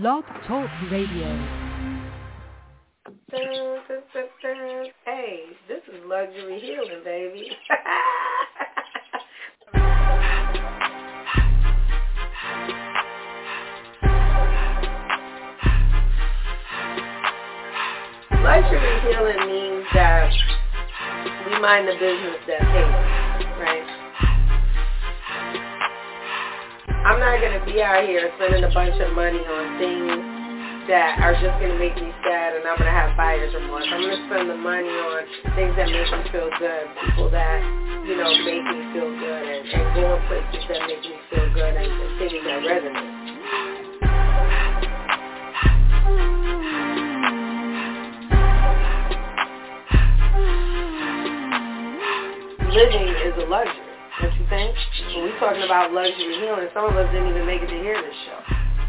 Blog Talk Radio. Hey, this is luxury healing, baby. luxury healing means that we mind the business that pays, right? I'm not going to be out here spending a bunch of money on things that are just going to make me sad and I'm going to have buyer's remorse. I'm going to spend the money on things that make me feel good, people that, you know, make me feel good and, and going places that make me feel good and, and things that resonate. Living is a luxury. Think? When we're talking about luxury healing, some of us didn't even make it to hear this show.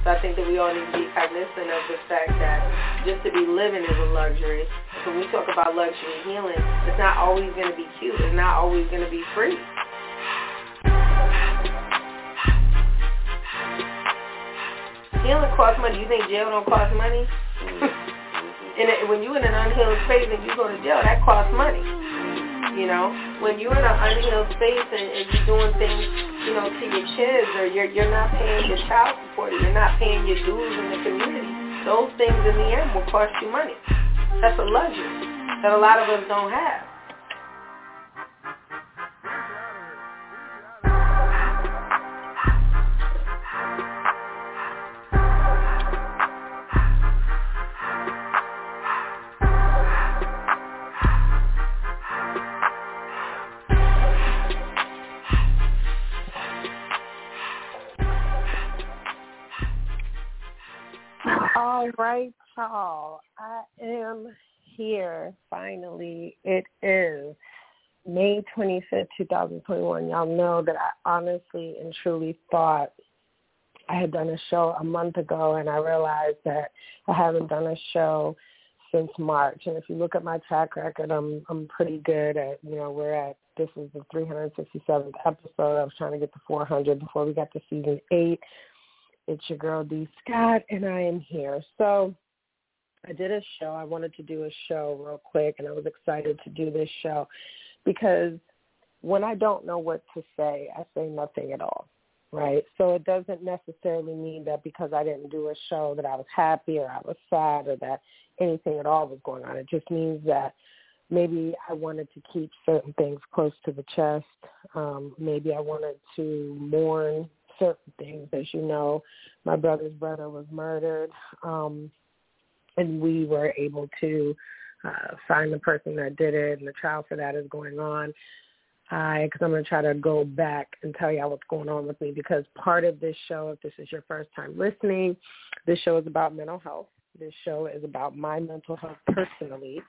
So I think that we all need to be cognizant of the fact that just to be living is a luxury. So when we talk about luxury healing, it's not always going to be cute. It's not always going to be free. Healing costs money. You think jail don't cost money? Mm-hmm. and when you're in an unhealed space and you go to jail, that costs money. You know, when you're in an unhealed space and, and you're doing things, you know, to your kids or you're you're not paying your child support or you're not paying your dues in the community, those things in the end will cost you money. That's a luxury that a lot of us don't have. All right, y'all. I am here finally. It is May 25th, 2021. Y'all know that I honestly and truly thought I had done a show a month ago and I realized that I haven't done a show since March. And if you look at my track record, I'm I'm pretty good at, you know, we're at this is the 367th episode. I was trying to get to 400 before we got to season 8. It's your girl D Scott, and I am here. So I did a show. I wanted to do a show real quick, and I was excited to do this show because when I don't know what to say, I say nothing at all, right? So it doesn't necessarily mean that because I didn't do a show that I was happy or I was sad or that anything at all was going on. It just means that maybe I wanted to keep certain things close to the chest. Um, maybe I wanted to mourn certain things. As you know, my brother's brother was murdered, um, and we were able to uh, find the person that did it, and the trial for that is going on. I, because I'm going to try to go back and tell y'all what's going on with me because part of this show, if this is your first time listening, this show is about mental health. This show is about my mental health personally.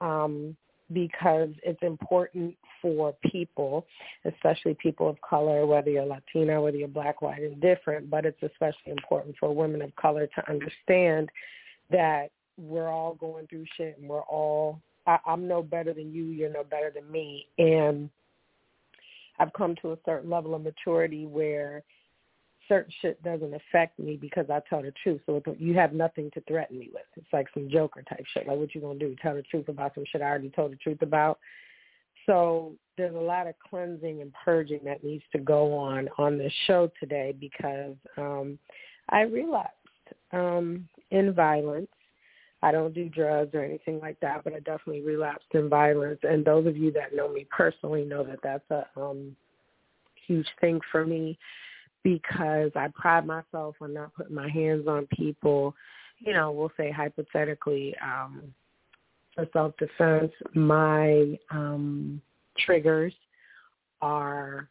Um, because it's important for people, especially people of color, whether you're Latina, whether you're black, white, and different, but it's especially important for women of color to understand that we're all going through shit and we're all, I, I'm no better than you, you're no better than me. And I've come to a certain level of maturity where certain shit doesn't affect me because I tell the truth. So you have nothing to threaten me with. It's like some Joker type shit. Like what you gonna do? Tell the truth about some shit I already told the truth about. So there's a lot of cleansing and purging that needs to go on on this show today because um I relapsed um in violence. I don't do drugs or anything like that, but I definitely relapsed in violence. And those of you that know me personally know that that's a um huge thing for me because I pride myself on not putting my hands on people. You know, we'll say hypothetically, um, for self-defense, my um, triggers are,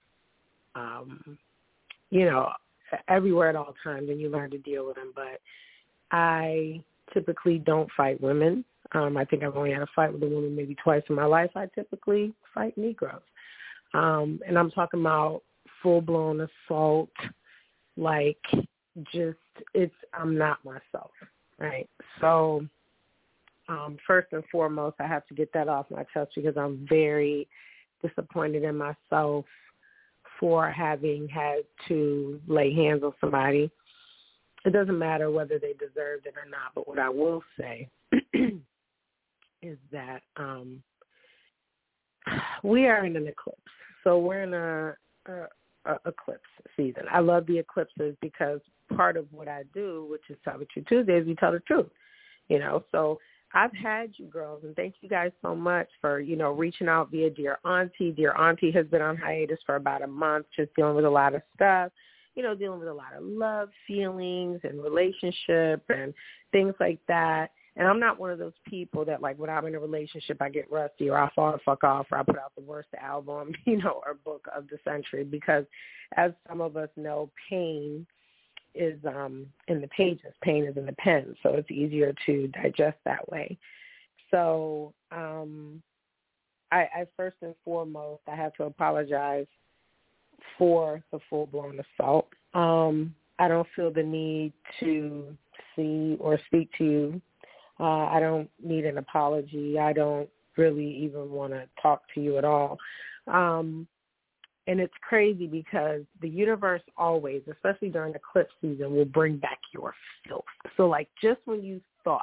um, you know, everywhere at all times, and you learn to deal with them. But I typically don't fight women. Um, I think I've only had a fight with a woman maybe twice in my life. I typically fight Negroes. Um, and I'm talking about full blown assault, like just it's I'm not myself, right? So um, first and foremost, I have to get that off my chest because I'm very disappointed in myself for having had to lay hands on somebody. it doesn't matter whether they deserved it or not. But what I will say is that um, we are in an eclipse. So we're in a, a, a eclipse season. I love the eclipses because part of what I do, which is Tell the Truth Tuesdays, we tell the truth. You know, so I've had you girls, and thank you guys so much for you know reaching out via Dear Auntie. Dear Auntie has been on hiatus for about a month, just dealing with a lot of stuff. You know, dealing with a lot of love feelings and relationship and things like that. And I'm not one of those people that like when I'm in a relationship I get rusty or I fall the fuck off or I put out the worst album, you know, or book of the century because as some of us know, pain is um in the pages, pain is in the pen, so it's easier to digest that way. So um I, I first and foremost I have to apologize for the full blown assault. Um I don't feel the need to see or speak to you uh, I don't need an apology. I don't really even want to talk to you at all. Um, and it's crazy because the universe always, especially during eclipse season, will bring back your filth. So like just when you thought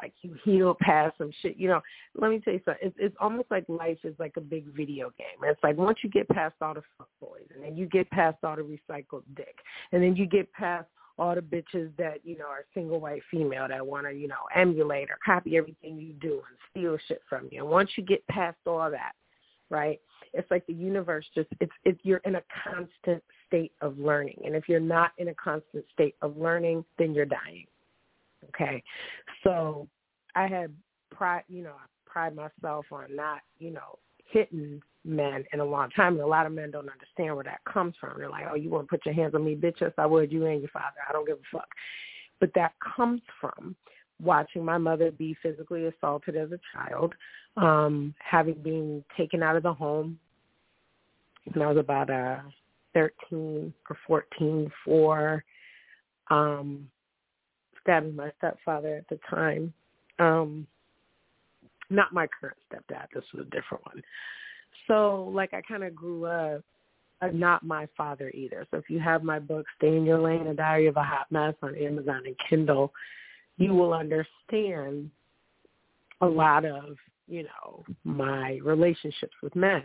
like you healed past some shit, you know, let me tell you something. It's, it's almost like life is like a big video game. It's like once you get past all the fuck boys and then you get past all the recycled dick and then you get past all the bitches that you know are single white female that want to you know emulate or copy everything you do and steal shit from you. And once you get past all that, right? It's like the universe just it's it's you're in a constant state of learning. And if you're not in a constant state of learning, then you're dying. Okay, so I had pride, you know, I pride myself on not, you know, hitting men in a long time. And a lot of men don't understand where that comes from. They're like, oh, you want to put your hands on me, bitch? Yes, I would. You and your father. I don't give a fuck. But that comes from watching my mother be physically assaulted as a child, um, having been taken out of the home when I was about uh, 13 or 14 for um, stabbing my stepfather at the time. Um, not my current stepdad. This was a different one. So like I kind of grew up uh, not my father either. So if you have my book, Stay in Your Lane, A Diary of a Hot Mess on Amazon and Kindle, you will understand a lot of, you know, my relationships with men,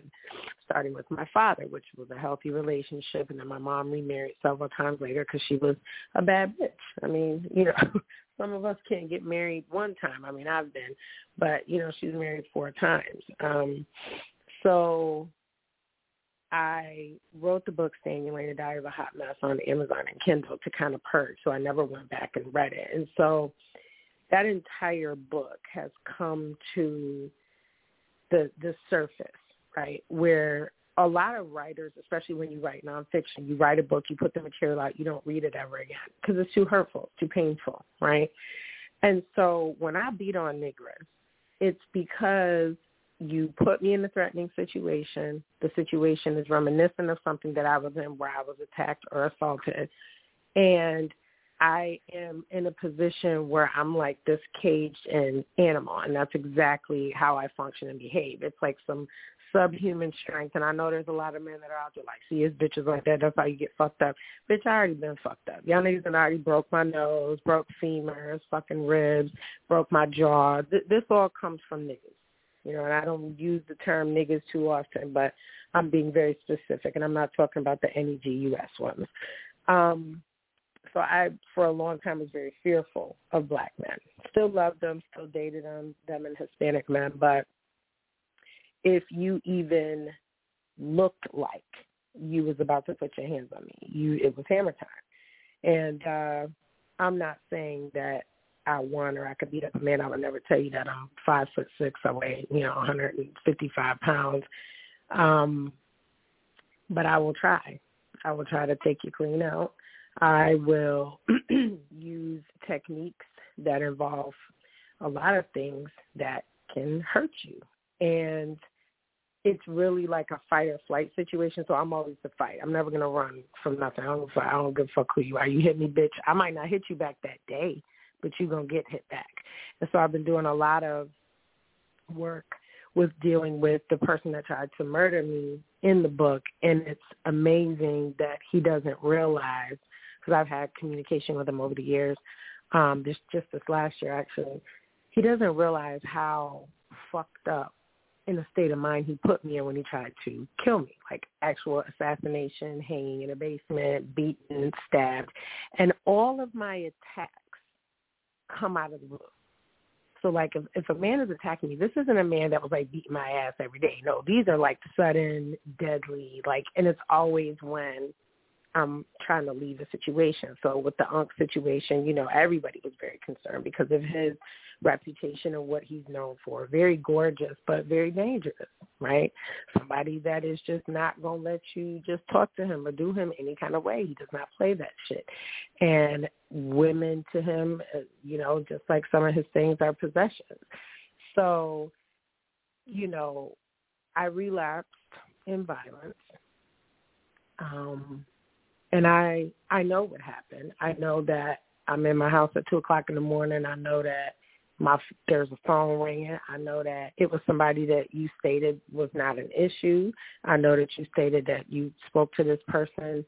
starting with my father, which was a healthy relationship. And then my mom remarried several times later because she was a bad bitch. I mean, you know, some of us can't get married one time. I mean, I've been, but, you know, she's married four times. Um, so I wrote the book Your Lane, Diary of a Hot Mess on Amazon and Kindle to kind of purge. So I never went back and read it. And so that entire book has come to the the surface, right? Where a lot of writers, especially when you write nonfiction, you write a book, you put the material out, you don't read it ever again because it's too hurtful, too painful, right? And so when I beat on niggers, it's because you put me in a threatening situation. The situation is reminiscent of something that I was in where I was attacked or assaulted. And I am in a position where I'm like this caged animal and that's exactly how I function and behave. It's like some subhuman strength and I know there's a lot of men that are out there like, see his bitches like that, that's how you get fucked up. Bitch, I already been fucked up. Y'all niggas done already broke my nose, broke femurs, fucking ribs, broke my jaw. This all comes from niggas. You know, and I don't use the term niggas too often, but I'm being very specific, and I'm not talking about the NEG-US ones. Um, so I, for a long time, was very fearful of black men. Still loved them, still dated them, them and Hispanic men, but if you even looked like you was about to put your hands on me, you it was hammer time. And uh, I'm not saying that I won or I could beat up a man. I would never tell you that I'm five foot six. I weigh, you know, 155 pounds. Um, but I will try. I will try to take you clean out. I will use techniques that involve a lot of things that can hurt you. And it's really like a fight or flight situation. So I'm always the fight. I'm never gonna run from nothing. I don't, I don't give a fuck who you are. You hit me, bitch. I might not hit you back that day, but you're going to get hit back. And so I've been doing a lot of work with dealing with the person that tried to murder me in the book. And it's amazing that he doesn't realize because I've had communication with him over the years. Um, this just this last year, actually, he doesn't realize how fucked up in a state of mind he put me in when he tried to kill me, like actual assassination, hanging in a basement, beaten, stabbed, and all of my attacks come out of the blue. So like if if a man is attacking me, this isn't a man that was like beating my ass every day. No, these are like sudden, deadly, like and it's always when I'm trying to leave the situation. So with the Unc situation, you know, everybody was very concerned because of his reputation and what he's known for. Very gorgeous, but very dangerous, right? Somebody that is just not going to let you just talk to him or do him any kind of way. He does not play that shit. And women to him, uh, you know, just like some of his things are possessions. So, you know, I relapsed in violence. Um, and I I know what happened. I know that I'm in my house at two o'clock in the morning. I know that my there's a phone ringing. I know that it was somebody that you stated was not an issue. I know that you stated that you spoke to this person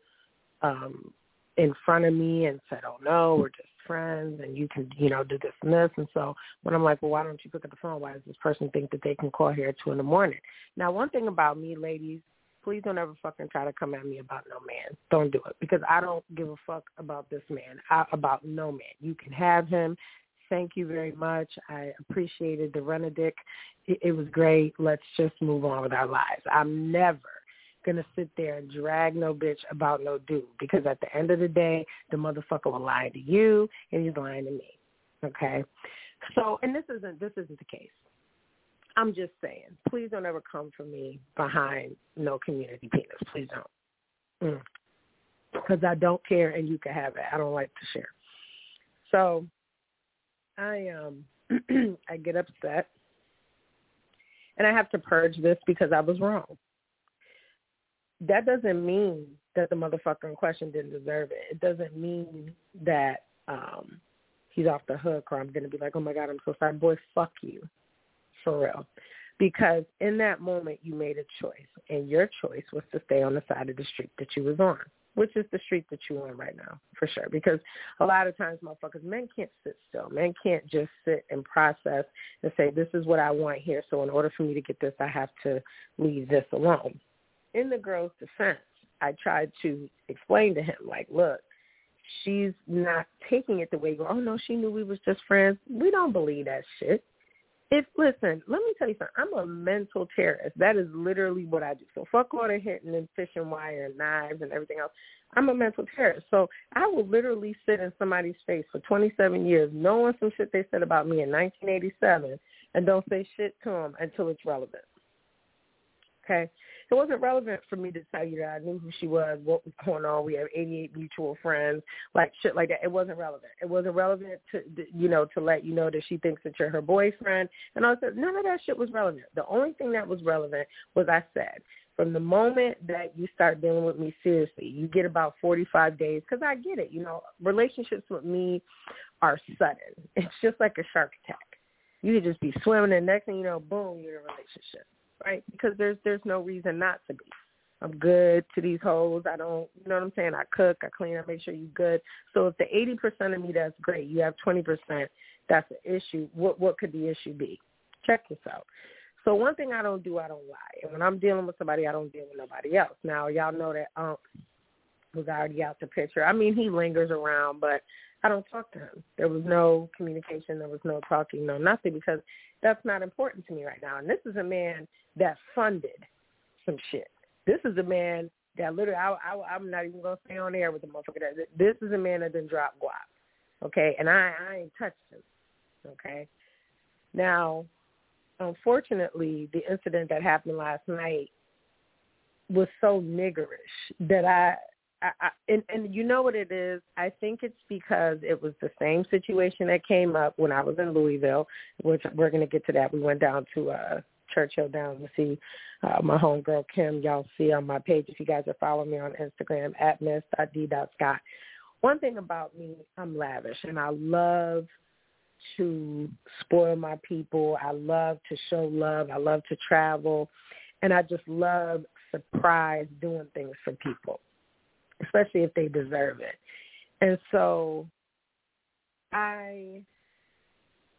um in front of me and said, "Oh no, we're just friends, and you can you know do this and this." And so when I'm like, "Well, why don't you pick up the phone? Why does this person think that they can call here at two in the morning?" Now, one thing about me, ladies, please don't ever fucking try to come at me about no man. Don't do it because I don't give a fuck about this man, I, about no man. You can have him. Thank you very much. I appreciated the run a dick. It, it was great. Let's just move on with our lives. I'm never gonna sit there and drag no bitch about no dude because at the end of the day, the motherfucker will lie to you and he's lying to me. Okay. So, and this isn't this isn't the case. I'm just saying, please don't ever come for me behind no community penis. Please don't. Because mm. I don't care and you can have it. I don't like to share. So I um I get upset and I have to purge this because I was wrong. That doesn't mean that the motherfucker in question didn't deserve it. It doesn't mean that um he's off the hook or I'm gonna be like, Oh my god, I'm so sorry. Boy, fuck you for real. Because in that moment you made a choice and your choice was to stay on the side of the street that you was on, which is the street that you're on right now, for sure. Because a lot of times motherfuckers, men can't sit still. Men can't just sit and process and say, this is what I want here. So in order for me to get this, I have to leave this alone. In the girl's defense, I tried to explain to him, like, look, she's not taking it the way you go, oh, no, she knew we was just friends. We don't believe that shit if listen, let me tell you something. I'm a mental terrorist. That is literally what I do. So fuck all the hitting and fishing wire and knives and everything else. I'm a mental terrorist. So I will literally sit in somebody's face for 27 years, knowing some shit they said about me in 1987, and don't say shit to them until it's relevant. Okay, it wasn't relevant for me to tell you that I knew who she was, what was going on. We have 88 mutual friends, like shit like that. It wasn't relevant. It wasn't relevant to, you know, to let you know that she thinks that you're her boyfriend. And I said, none of that shit was relevant. The only thing that was relevant was I said, from the moment that you start dealing with me seriously, you get about 45 days, because I get it. You know, relationships with me are sudden. It's just like a shark attack. You could just be swimming, and next thing you know, boom, you're in a relationship right? Because there's there's no reason not to be. I'm good to these hoes. I don't, you know what I'm saying? I cook, I clean, I make sure you're good. So if the 80% of me, that's great. You have 20%, that's the issue. What what could the issue be? Check this out. So one thing I don't do, I don't lie. And when I'm dealing with somebody, I don't deal with nobody else. Now y'all know that um was already out the picture. I mean, he lingers around, but I don't talk to him. There was no communication. There was no talking, no nothing, because that's not important to me right now. And this is a man that funded some shit. This is a man that literally, I, I, I'm not even going to stay on air with the motherfucker. That, this is a man that didn't drop guap, okay? And I, I ain't touched him, okay? Now, unfortunately, the incident that happened last night was so niggerish that I I, I, and, and you know what it is? I think it's because it was the same situation that came up when I was in Louisville, which we're going to get to that. We went down to uh, Churchill down to see uh, my homegirl Kim. Y'all see on my page if you guys are following me on Instagram at miss.d.scott. One thing about me, I'm lavish, and I love to spoil my people. I love to show love. I love to travel, and I just love surprise doing things for people especially if they deserve it. And so I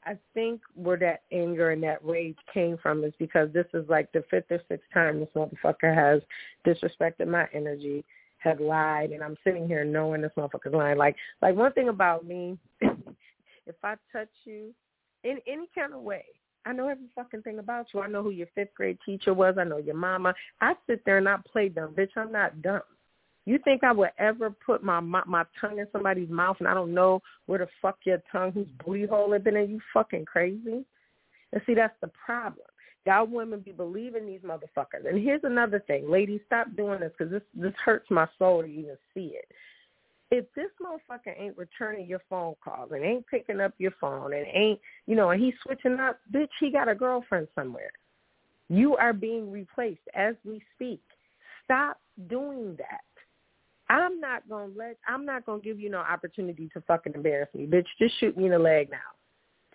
I think where that anger and that rage came from is because this is like the fifth or sixth time this motherfucker has disrespected my energy, had lied, and I'm sitting here knowing this motherfucker's lying. Like, like one thing about me, if I touch you in any kind of way, I know every fucking thing about you. I know who your fifth grade teacher was. I know your mama. I sit there and I play dumb, bitch. I'm not dumb. You think I would ever put my, my my tongue in somebody's mouth and I don't know where the fuck your tongue, whose booty hole it been in? You fucking crazy? And see, that's the problem. Y'all women be believing these motherfuckers. And here's another thing, ladies, stop doing this because this this hurts my soul to even see it. If this motherfucker ain't returning your phone calls and ain't picking up your phone and ain't, you know, and he's switching up, bitch, he got a girlfriend somewhere. You are being replaced as we speak. Stop doing that. I'm not gonna let I'm not gonna give you no opportunity to fucking embarrass me, bitch. Just shoot me in the leg now.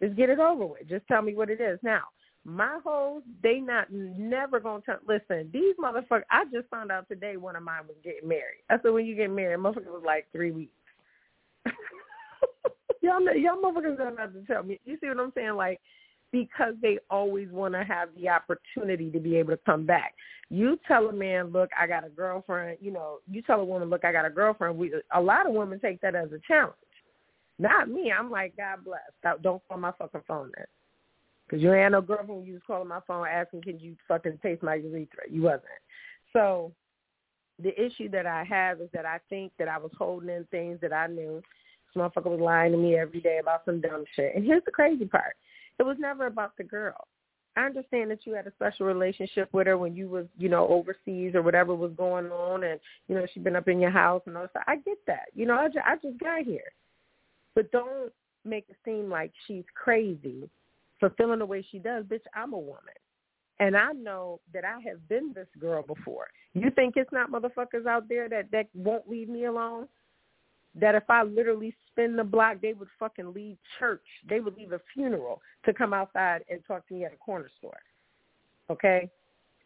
Just get it over with. Just tell me what it is. Now, my hoes, they not never gonna tell listen, these motherfuckers I just found out today one of mine was getting married. I said when you get married, motherfucker was like three weeks. y'all y'all motherfuckers don't have to tell me. You see what I'm saying? Like because they always want to have the opportunity to be able to come back. You tell a man, look, I got a girlfriend. You know, you tell a woman, look, I got a girlfriend. We, a lot of women take that as a challenge. Not me. I'm like, God bless. Don't call my fucking phone then. Because you ain't no girlfriend. You was calling my phone asking, can you fucking taste my urethra? You wasn't. So the issue that I have is that I think that I was holding in things that I knew. This motherfucker was lying to me every day about some dumb shit. And here's the crazy part. It was never about the girl. I understand that you had a special relationship with her when you was, you know, overseas or whatever was going on, and you know she'd been up in your house and all that. I get that. You know, I just, I just got here, but don't make it seem like she's crazy for feeling the way she does. Bitch, I'm a woman, and I know that I have been this girl before. You think it's not motherfuckers out there that that won't leave me alone? That if I literally spin the block, they would fucking leave church. They would leave a funeral to come outside and talk to me at a corner store. Okay?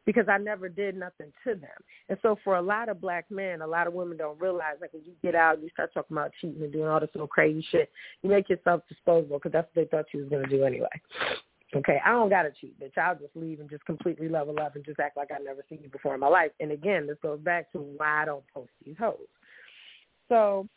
Because I never did nothing to them. And so for a lot of black men, a lot of women don't realize, like when you get out, you start talking about cheating and doing all this little crazy shit, you make yourself disposable because that's what they thought you was going to do anyway. Okay, I don't got to cheat, bitch. I'll just leave and just completely level up and just act like I've never seen you before in my life. And again, this goes back to why I don't post these hoes. So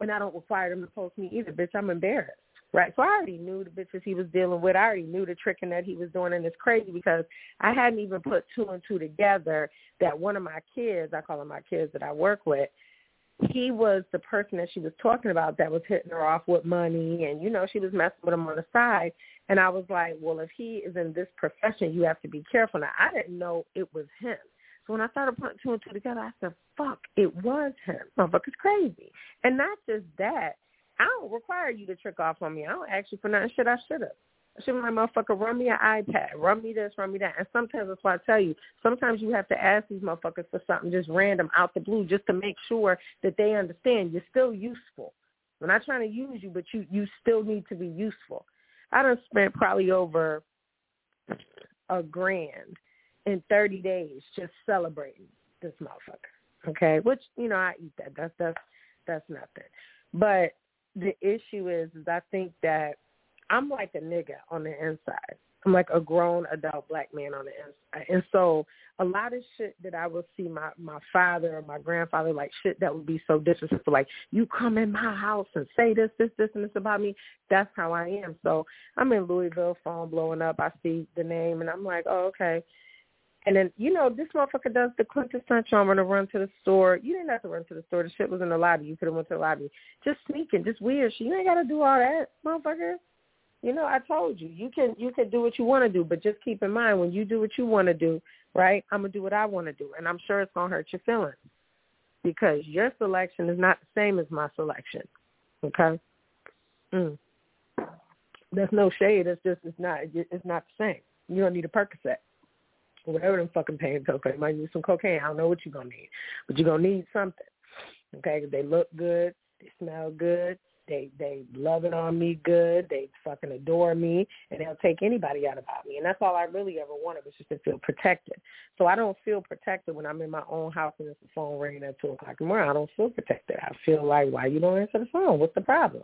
and I don't require them to post me either, bitch. I'm embarrassed. Right. So I already knew the bitches he was dealing with. I already knew the tricking that he was doing and it's crazy because I hadn't even put two and two together that one of my kids, I call them my kids that I work with, he was the person that she was talking about that was hitting her off with money and, you know, she was messing with him on the side. And I was like, well, if he is in this profession, you have to be careful. Now, I didn't know it was him. When I started putting two and two together, I said, fuck, it was him. Motherfucker's crazy. And not just that, I don't require you to trick off on me. I don't ask you for nothing shit I should have. I should motherfucker run me an iPad, run me this, run me that. And sometimes that's why I tell you, sometimes you have to ask these motherfuckers for something just random out the blue just to make sure that they understand you're still useful. We're not trying to use you, but you you still need to be useful. I done spent probably over a grand in 30 days just celebrating this motherfucker. Okay, which you know I eat that. That's that's that's nothing. But the issue is, is I think that I'm like a nigga on the inside. I'm like a grown adult black man on the inside. And so a lot of shit that I will see my my father or my grandfather like shit that would be so disrespectful, like you come in my house and say this, this, this, and this about me. That's how I am. So I'm in Louisville, phone blowing up. I see the name and I'm like, oh okay. And then, you know, this motherfucker does the quintessential, I'm going to run to the store. You didn't have to run to the store. The shit was in the lobby. You could have went to the lobby. Just sneaking, just weird shit. You ain't got to do all that, motherfucker. You know, I told you, you can you can do what you want to do, but just keep in mind when you do what you want to do, right? I'm gonna do what I want to do, and I'm sure it's gonna hurt your feelings because your selection is not the same as my selection. Okay. Mm. There's no shade. It's just it's not it's not the same. You don't need a Percocet whatever them fucking pain pills. You might need some cocaine. I don't know what you're gonna need, but you're gonna need something. Okay, they look good, they smell good, They they love it on me good. They fucking adore me, and they'll take anybody out about me. And that's all I really ever wanted was just to feel protected. So I don't feel protected when I'm in my own house and it's the phone ringing at two o'clock in the morning. I don't feel protected. I feel like, why you don't answer the phone? What's the problem?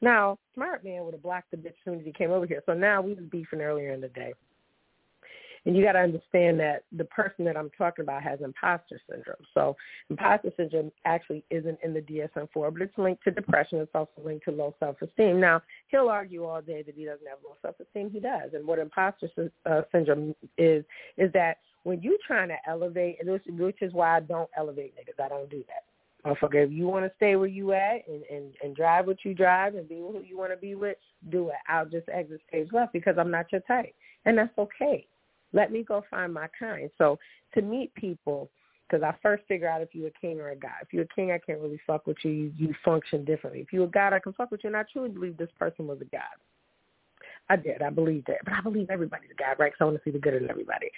Now, smart man would have blocked the bitch as soon as he came over here. So now we was beefing earlier in the day. And you got to understand that the person that I'm talking about has imposter syndrome. So imposter syndrome actually isn't in the DSM-4, but it's linked to depression. It's also linked to low self-esteem. Now, he'll argue all day that he doesn't have low self-esteem. He does. And what imposter uh, syndrome is, is that when you're trying to elevate, which is why I don't elevate niggas. I don't do that. Motherfucker, if you want to stay where you at and, and, and drive what you drive and be who you want to be with, do it. I'll just exit stage left because I'm not your type. And that's okay. Let me go find my kind. So to meet people, because I first figure out if you're a king or a god. If you're a king, I can't really fuck with you. you. You function differently. If you're a god, I can fuck with you. And I truly believe this person was a god. I did. I believe that. But I believe everybody's a god, right? Because I want to see the good in everybody.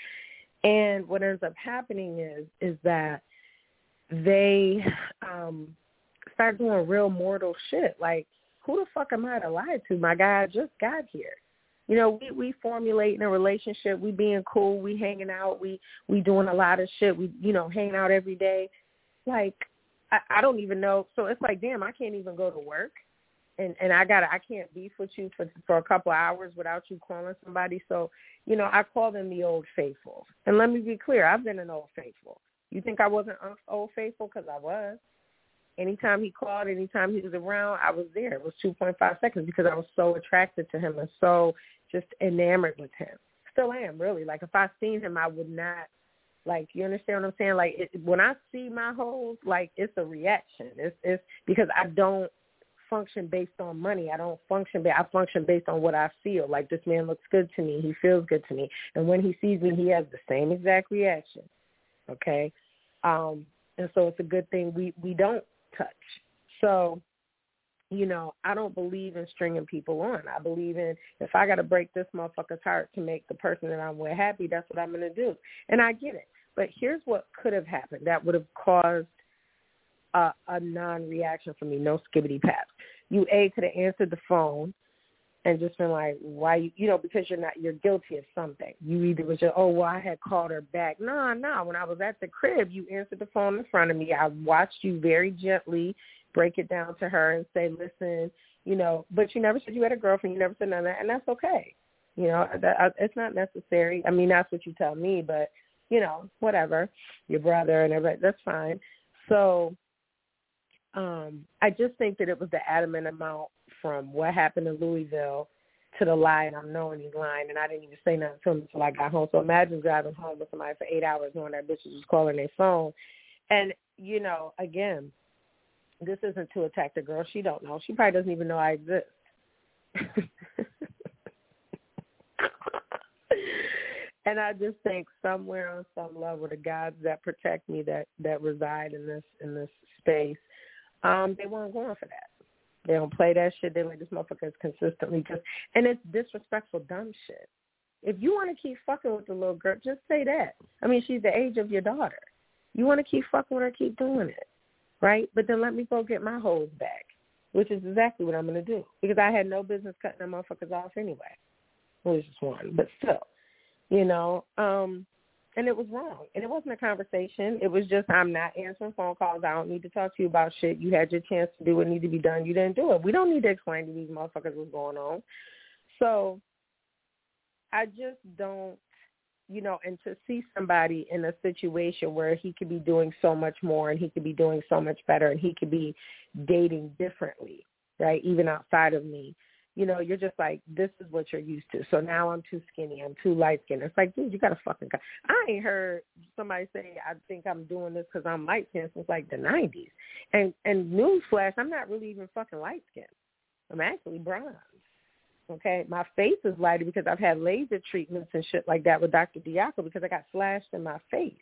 And what ends up happening is is that – they um start doing real mortal shit. Like, who the fuck am I to lie to? My guy just got here. You know, we we formulating a relationship, we being cool, we hanging out, we we doing a lot of shit, we you know, hanging out every day. Like I, I don't even know so it's like, damn, I can't even go to work and and I gotta I can't beef with you for for a couple of hours without you calling somebody. So, you know, I call them the old faithful. And let me be clear, I've been an old faithful. You think I wasn't old faithful? Because I was. Anytime he called, anytime he was around, I was there. It was 2.5 seconds because I was so attracted to him and so just enamored with him. Still am, really. Like, if I seen him, I would not, like, you understand what I'm saying? Like, it, when I see my hoes, like, it's a reaction. It's, it's because I don't function based on money. I don't function. Ba- I function based on what I feel. Like this man looks good to me. He feels good to me. And when he sees me, he has the same exact reaction. Okay, um, and so it's a good thing we we don't touch. So, you know, I don't believe in stringing people on. I believe in if I got to break this motherfucker's heart to make the person that I'm with happy, that's what I'm going to do. And I get it. But here's what could have happened that would have caused a, a non-reaction for me, no skibbity paps. You A could have answered the phone and just been like, why you, you know, because you're not, you're guilty of something. You either was just, oh, well, I had called her back. No, no. When I was at the crib, you answered the phone in front of me. I watched you very gently break it down to her and say, listen, you know, but you never said you had a girlfriend. You never said none of that, and that's okay. You know, that, it's not necessary. I mean, that's what you tell me, but you know, whatever, your brother and everybody, that's fine. So, um, I just think that it was the adamant amount from what happened in Louisville to the lie, and I'm knowing he's lying, and I didn't even say nothing to him until I got home. So imagine driving home with somebody for eight hours knowing that bitch is just calling their phone. And, you know, again, this isn't to attack the girl. She don't know. She probably doesn't even know I exist. and I just think somewhere on some level the gods that protect me that that reside in this in this space, um, they weren't going for that. They don't play that shit. They like this motherfucker is consistently just, and it's disrespectful, dumb shit. If you want to keep fucking with the little girl, just say that. I mean, she's the age of your daughter. You want to keep fucking with her, keep doing it, right? But then let me go get my hoes back, which is exactly what I'm going to do because I had no business cutting them motherfuckers off anyway. It was just one, but still, you know. um and it was wrong. And it wasn't a conversation. It was just I'm not answering phone calls. I don't need to talk to you about shit. You had your chance to do what needed to be done. You didn't do it. We don't need to explain to these motherfuckers what's going on. So I just don't you know, and to see somebody in a situation where he could be doing so much more and he could be doing so much better and he could be dating differently, right? Even outside of me you know, you're just like, this is what you're used to. So now I'm too skinny. I'm too light skinned. It's like, dude, you got to fucking. Go. I ain't heard somebody say I think I'm doing this because I'm light skinned since like the '90s. And and newsflash, I'm not really even fucking light skinned. I'm actually bronze. Okay, my face is lighter because I've had laser treatments and shit like that with Dr. Diaco because I got flashed in my face.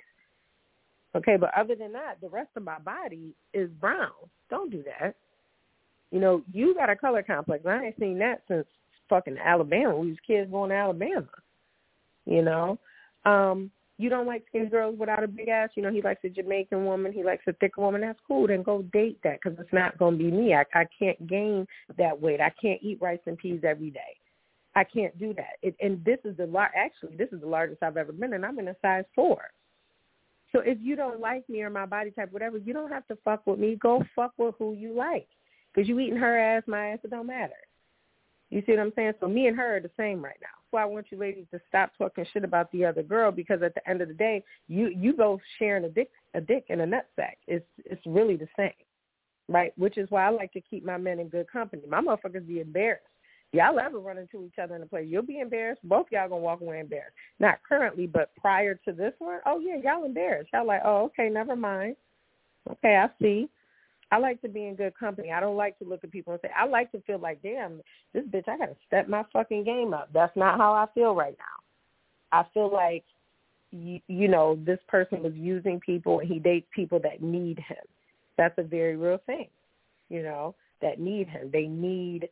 Okay, but other than that, the rest of my body is brown. Don't do that. You know, you got a color complex. I ain't seen that since fucking Alabama. We was kids going to Alabama. You know, um, You don't like skinny girls without a big ass. You know, he likes a Jamaican woman. He likes a thicker woman. That's cool. Then go date that because it's not going to be me. I, I can't gain that weight. I can't eat rice and peas every day. I can't do that. It, and this is the lar- actually this is the largest I've ever been, and I'm in a size four. So if you don't like me or my body type, whatever, you don't have to fuck with me. Go fuck with who you like. Because you eating her ass, my ass, it don't matter. You see what I'm saying? So me and her are the same right now. So I want you ladies to stop talking shit about the other girl because at the end of the day, you you both sharing a dick a dick and a nutsack. It's it's really the same, right? Which is why I like to keep my men in good company. My motherfuckers be embarrassed. Y'all ever run into each other in a place, you'll be embarrassed. Both y'all gonna walk away embarrassed. Not currently, but prior to this one, oh yeah, y'all embarrassed. Y'all like, oh okay, never mind. Okay, I see. I like to be in good company. I don't like to look at people and say, I like to feel like, damn, this bitch, I got to step my fucking game up. That's not how I feel right now. I feel like, you, you know, this person was using people and he dates people that need him. That's a very real thing, you know, that need him. They need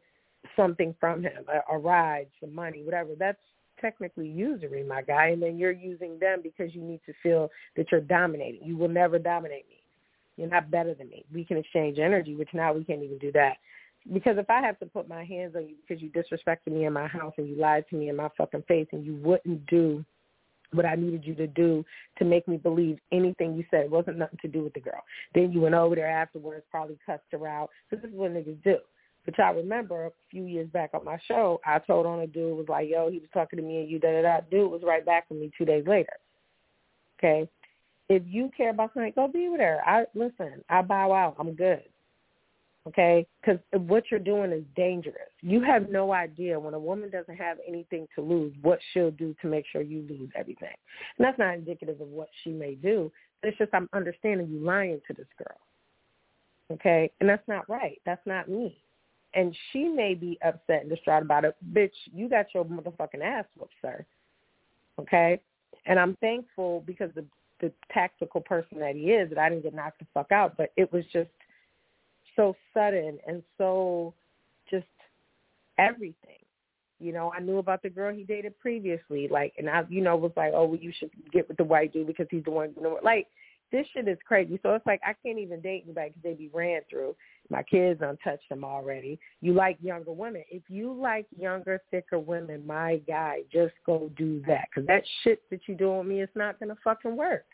something from him, a, a ride, some money, whatever. That's technically usury, my guy. And then you're using them because you need to feel that you're dominating. You will never dominate me you're not better than me. We can exchange energy, which now we can't even do that. Because if I have to put my hands on you because you disrespected me in my house and you lied to me in my fucking face and you wouldn't do what I needed you to do to make me believe anything you said. It wasn't nothing to do with the girl. Then you went over there afterwards, probably cussed her out. Because this is what niggas do. But I remember a few years back on my show, I told on a dude was like, yo, he was talking to me and you da da da. Dude was right back with me two days later. Okay. If you care about something, go be with her. I listen. I bow out. I'm good. Okay, because what you're doing is dangerous. You have no idea when a woman doesn't have anything to lose what she'll do to make sure you lose everything. And that's not indicative of what she may do. It's just I'm understanding you lying to this girl. Okay, and that's not right. That's not me. And she may be upset and distraught about it. Bitch, you got your motherfucking ass whooped, sir. Okay, and I'm thankful because the the tactical person that he is that I didn't get knocked the fuck out, but it was just so sudden and so just everything. You know, I knew about the girl he dated previously, like, and I, you know, was like, oh, well, you should get with the white dude because he's the one, you know, like, this shit is crazy. So it's like I can't even date anybody because they be ran through. My kids untouched them already. You like younger women. If you like younger, thicker women, my guy, just go do that because that shit that you doing with me is not gonna fucking work.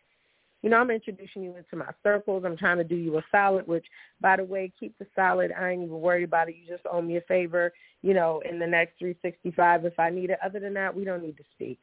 You know, I'm introducing you into my circles. I'm trying to do you a solid, which, by the way, keep the solid. I ain't even worried about it. You just owe me a favor, you know, in the next 365 if I need it. Other than that, we don't need to speak.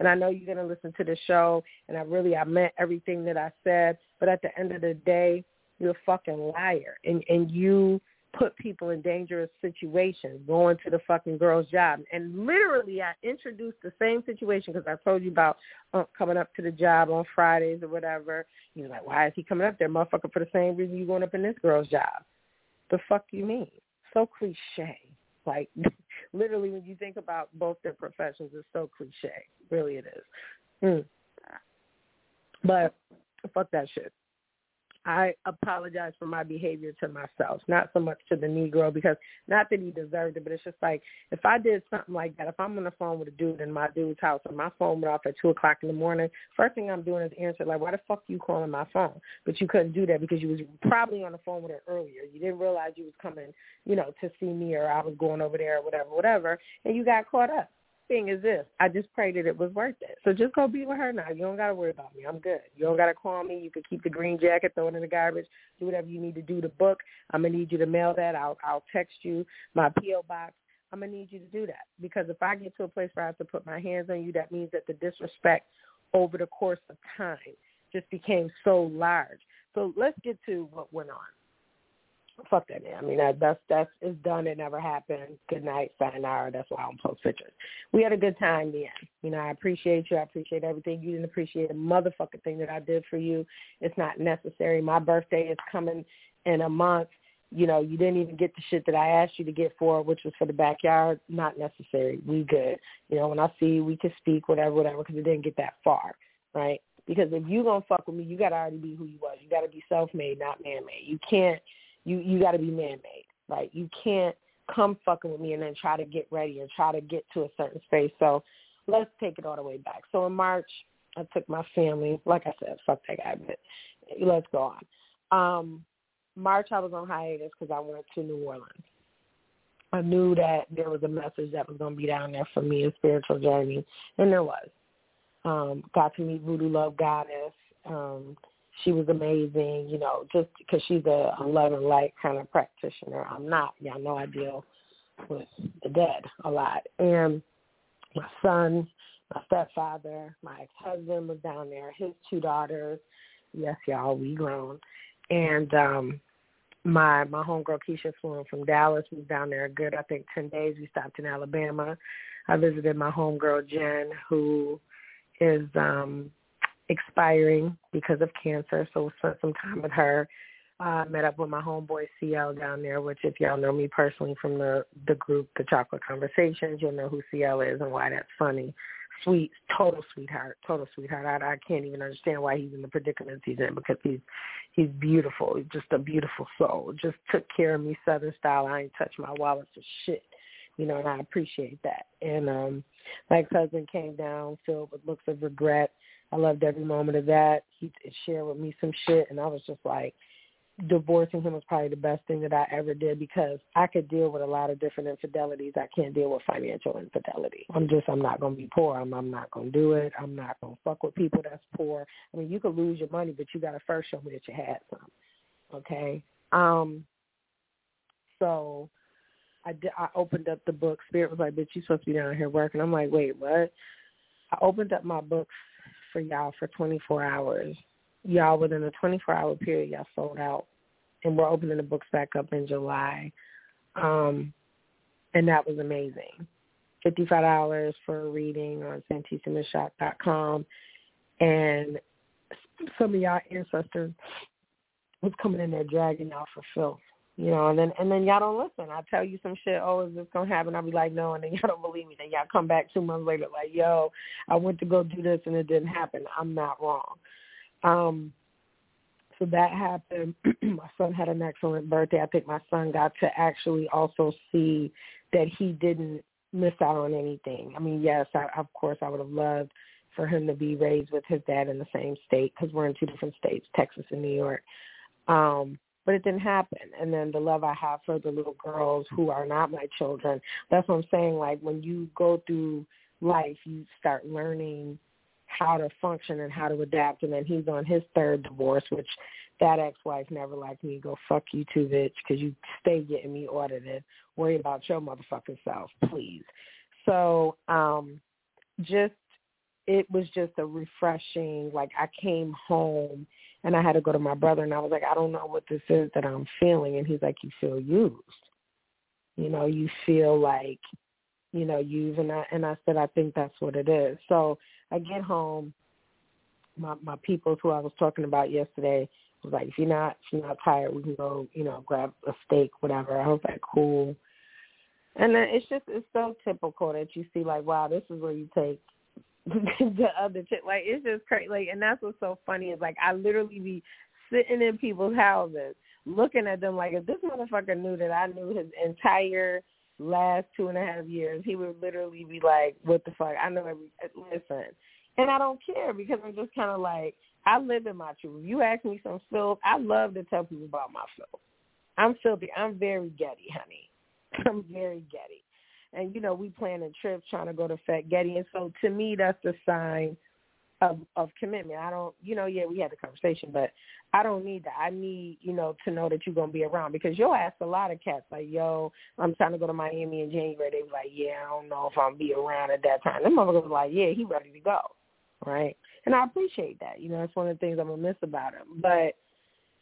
And I know you're going to listen to the show, and I really, I meant everything that I said. But at the end of the day, you're a fucking liar. And, and you put people in dangerous situations going to the fucking girl's job. And literally, I introduced the same situation because I told you about uh, coming up to the job on Fridays or whatever. You're like, why is he coming up there, motherfucker, for the same reason you going up in this girl's job? The fuck you mean? So cliche. Like, literally, when you think about both their professions, it's so cliche. Really, it is. Mm. But fuck that shit. I apologize for my behavior to myself, not so much to the Negro because not that he deserved it, but it's just like if I did something like that, if I'm on the phone with a dude in my dude's house and my phone went off at two o'clock in the morning, first thing I'm doing is answer like, why the fuck you calling my phone? But you couldn't do that because you was probably on the phone with her earlier. You didn't realize you was coming, you know, to see me or I was going over there or whatever, whatever, and you got caught up thing is this. I just pray that it was worth it. So just go be with her now. You don't got to worry about me. I'm good. You don't got to call me. You can keep the green jacket, throw it in the garbage, do whatever you need to do to book. I'm going to need you to mail that. I'll, I'll text you my P.O. box. I'm going to need you to do that because if I get to a place where I have to put my hands on you, that means that the disrespect over the course of time just became so large. So let's get to what went on fuck that man. I mean that that's that's it's done. It never happened. Good night, sayonara. That's why I don't post pictures. We had a good time then. You know, I appreciate you. I appreciate everything. You didn't appreciate a motherfucking thing that I did for you. It's not necessary. My birthday is coming in a month. You know, you didn't even get the shit that I asked you to get for, which was for the backyard. Not necessary. We good. You know, when I see you, we can speak, whatever, whatever, because it didn't get that far, right? Because if you gonna fuck with me, you gotta already be who you was. You gotta be self-made, not man-made. You can't you you got to be man made. Like you can't come fucking with me and then try to get ready and try to get to a certain space. So let's take it all the way back. So in March, I took my family. Like I said, fuck that guy, but let's go on. Um, March I was on hiatus because I went to New Orleans. I knew that there was a message that was going to be down there for me, a spiritual journey, and there was. Um, got to meet Voodoo Love Goddess. Um, she was amazing, you know, just because she's a, a love and light kind of practitioner. I'm not. Y'all know I deal with the dead a lot. And my son, my stepfather, my ex-husband was down there, his two daughters. Yes, y'all, we grown. And um my my homegirl Keisha flew in from Dallas. We was down there a good, I think, ten days. We stopped in Alabama. I visited my homegirl Jen, who is um expiring because of cancer, so spent some time with her. Uh, met up with my homeboy CL down there, which if y'all know me personally from the the group, the Chocolate Conversations, you'll know who CL is and why that's funny. Sweet, total sweetheart, total sweetheart. I, I can't even understand why he's in the predicaments he's in because he's he's beautiful. He's just a beautiful soul. Just took care of me Southern style. I ain't touched my wallet for shit, you know, and I appreciate that. And um, my ex-husband came down filled with looks of regret. I loved every moment of that. He shared with me some shit, and I was just like divorcing him was probably the best thing that I ever did because I could deal with a lot of different infidelities. I can't deal with financial infidelity. I'm just I'm not gonna be poor. I'm I'm not gonna do it. I'm not gonna fuck with people that's poor. I mean, you could lose your money, but you gotta first show me that you had some. Okay. Um. So. I, did, I opened up the book. Spirit was like, "Bitch, you supposed to be down here working." I'm like, "Wait, what?" I opened up my books for y'all for 24 hours. Y'all within a 24 hour period y'all sold out and we're opening the books back up in july. Um and that was amazing. Fifty five dollars for a reading on com, and some of y'all ancestors was coming in there dragging y'all for filth you know, and then and then y'all don't listen. I tell you some shit, oh, is this gonna happen? I'll be like, no, and then y'all don't believe me. Then y'all come back two months later, like, yo, I went to go do this and it didn't happen. I'm not wrong. Um, so that happened. my son had an excellent birthday. I think my son got to actually also see that he didn't miss out on anything. I mean, yes, I, of course, I would have loved for him to be raised with his dad in the same state because we're in two different states, Texas and New York. Um, but it didn't happen. And then the love I have for the little girls who are not my children, that's what I'm saying. Like when you go through life, you start learning how to function and how to adapt. And then he's on his third divorce, which that ex-wife never liked me. Go fuck you too, bitch, because you stay getting me audited. Worry about your motherfucking self, please. So um, just it was just a refreshing. Like I came home and I had to go to my brother, and I was like, I don't know what this is that I'm feeling, and he's like, you feel used. You know, you feel like you know, use and I and I said I think that's what it is. So I get home, my my people who I was talking about yesterday was like, if you're not if you're not tired, we can go, you know, grab a steak, whatever. I was like, cool. And then it's just it's so typical that you see like, wow, this is where you take the other chick. Like it's just crazy. Like, and that's what's so funny is like I literally be sitting in people's houses looking at them like if this motherfucker knew that I knew his entire last two and a half years, he would literally be like, "What the fuck?" I know every listen, and I don't care because I'm just kind of like, I live in my truth. You ask me some filth, I love to tell people about my. I'm filthy. I'm very Getty, honey. I'm very Getty, and you know we planning trips, trying to go to Fat Getty, and so to me that's the sign of of commitment. I don't, you know, yeah, we had the conversation, but I don't need that. I need, you know, to know that you're gonna be around because you'll ask a lot of cats like, "Yo, I'm trying to go to Miami in January." They be like, "Yeah, I don't know if I'll be around at that time." Them motherfuckers was like, "Yeah, he ready to go," right? And I appreciate that. You know, that's one of the things I'm gonna miss about him. But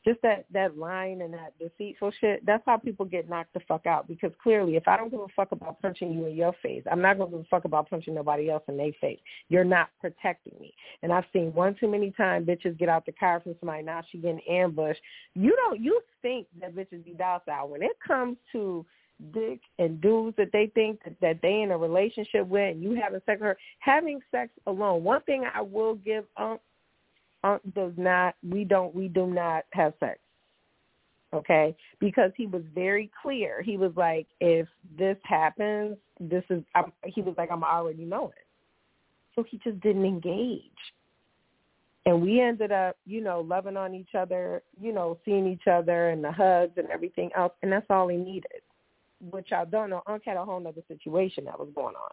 just that that lying and that deceitful shit, that's how people get knocked the fuck out. Because clearly, if I don't give a fuck about punching you in your face, I'm not going to give a fuck about punching nobody else in their face. You're not protecting me. And I've seen one too many times bitches get out the car from somebody, now she getting ambushed. You don't, you think that bitches be docile. When it comes to dick and dudes that they think that, that they in a relationship with and you having sex with her, having sex alone. One thing I will give um Unc does not. We don't. We do not have sex. Okay, because he was very clear. He was like, if this happens, this is. I'm, he was like, I'm already knowing. So he just didn't engage. And we ended up, you know, loving on each other, you know, seeing each other and the hugs and everything else. And that's all he needed, which I don't know. Unc had a whole other situation that was going on.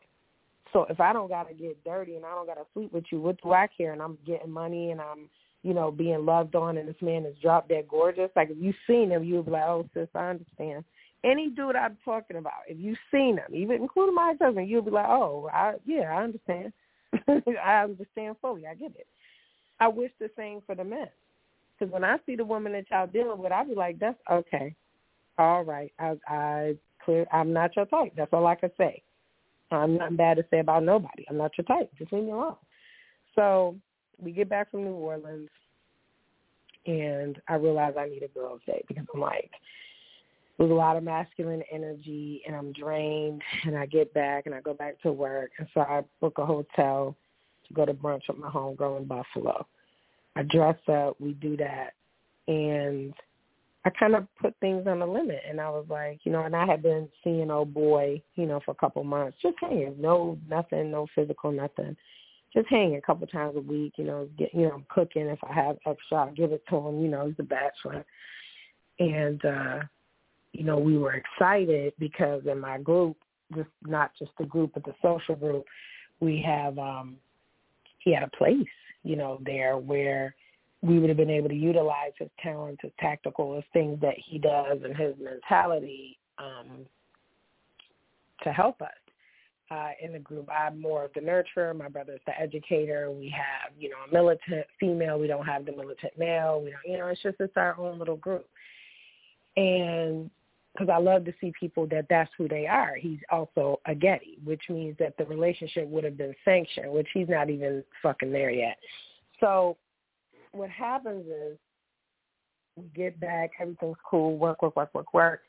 So if I don't got to get dirty and I don't got to sleep with you, what do I care? And I'm getting money and I'm, you know, being loved on and this man is drop dead gorgeous. Like if you seen him, you would be like, oh, sis, I understand. Any dude I'm talking about, if you seen him, even including my husband, you'll be like, oh, I, yeah, I understand. I understand fully. I get it. I wish the same for the men. Because when I see the woman that y'all dealing with, I be like, that's okay. All right. I, I clear. I'm not your type. That's all I can say. I'm nothing bad to say about nobody. I'm not your type. Just leave me alone. So we get back from New Orleans, and I realize I need a girl's day because I'm like, there's a lot of masculine energy, and I'm drained. And I get back, and I go back to work, and so I book a hotel to go to brunch with my homegirl in Buffalo. I dress up. We do that, and I kind of put things on the limit, and I was like, you know, and I had been seeing old boy, you know, for a couple months, just hanging, no nothing, no physical, nothing, just hanging a couple times a week, you know, get, you know, cooking if I have extra, I'll give it to him, you know, he's a bachelor, and uh, you know, we were excited because in my group, just not just the group, but the social group, we have, um, he had a place, you know, there where we would have been able to utilize his talents, his tactical, his things that he does, and his mentality um, to help us uh, in the group. I'm more of the nurturer. My brother's the educator. We have, you know, a militant female. We don't have the militant male. We don't, you know, it's just it's our own little group. And because I love to see people that that's who they are. He's also a Getty, which means that the relationship would have been sanctioned, which he's not even fucking there yet. So what happens is we get back, everything's cool, work, work, work, work, work.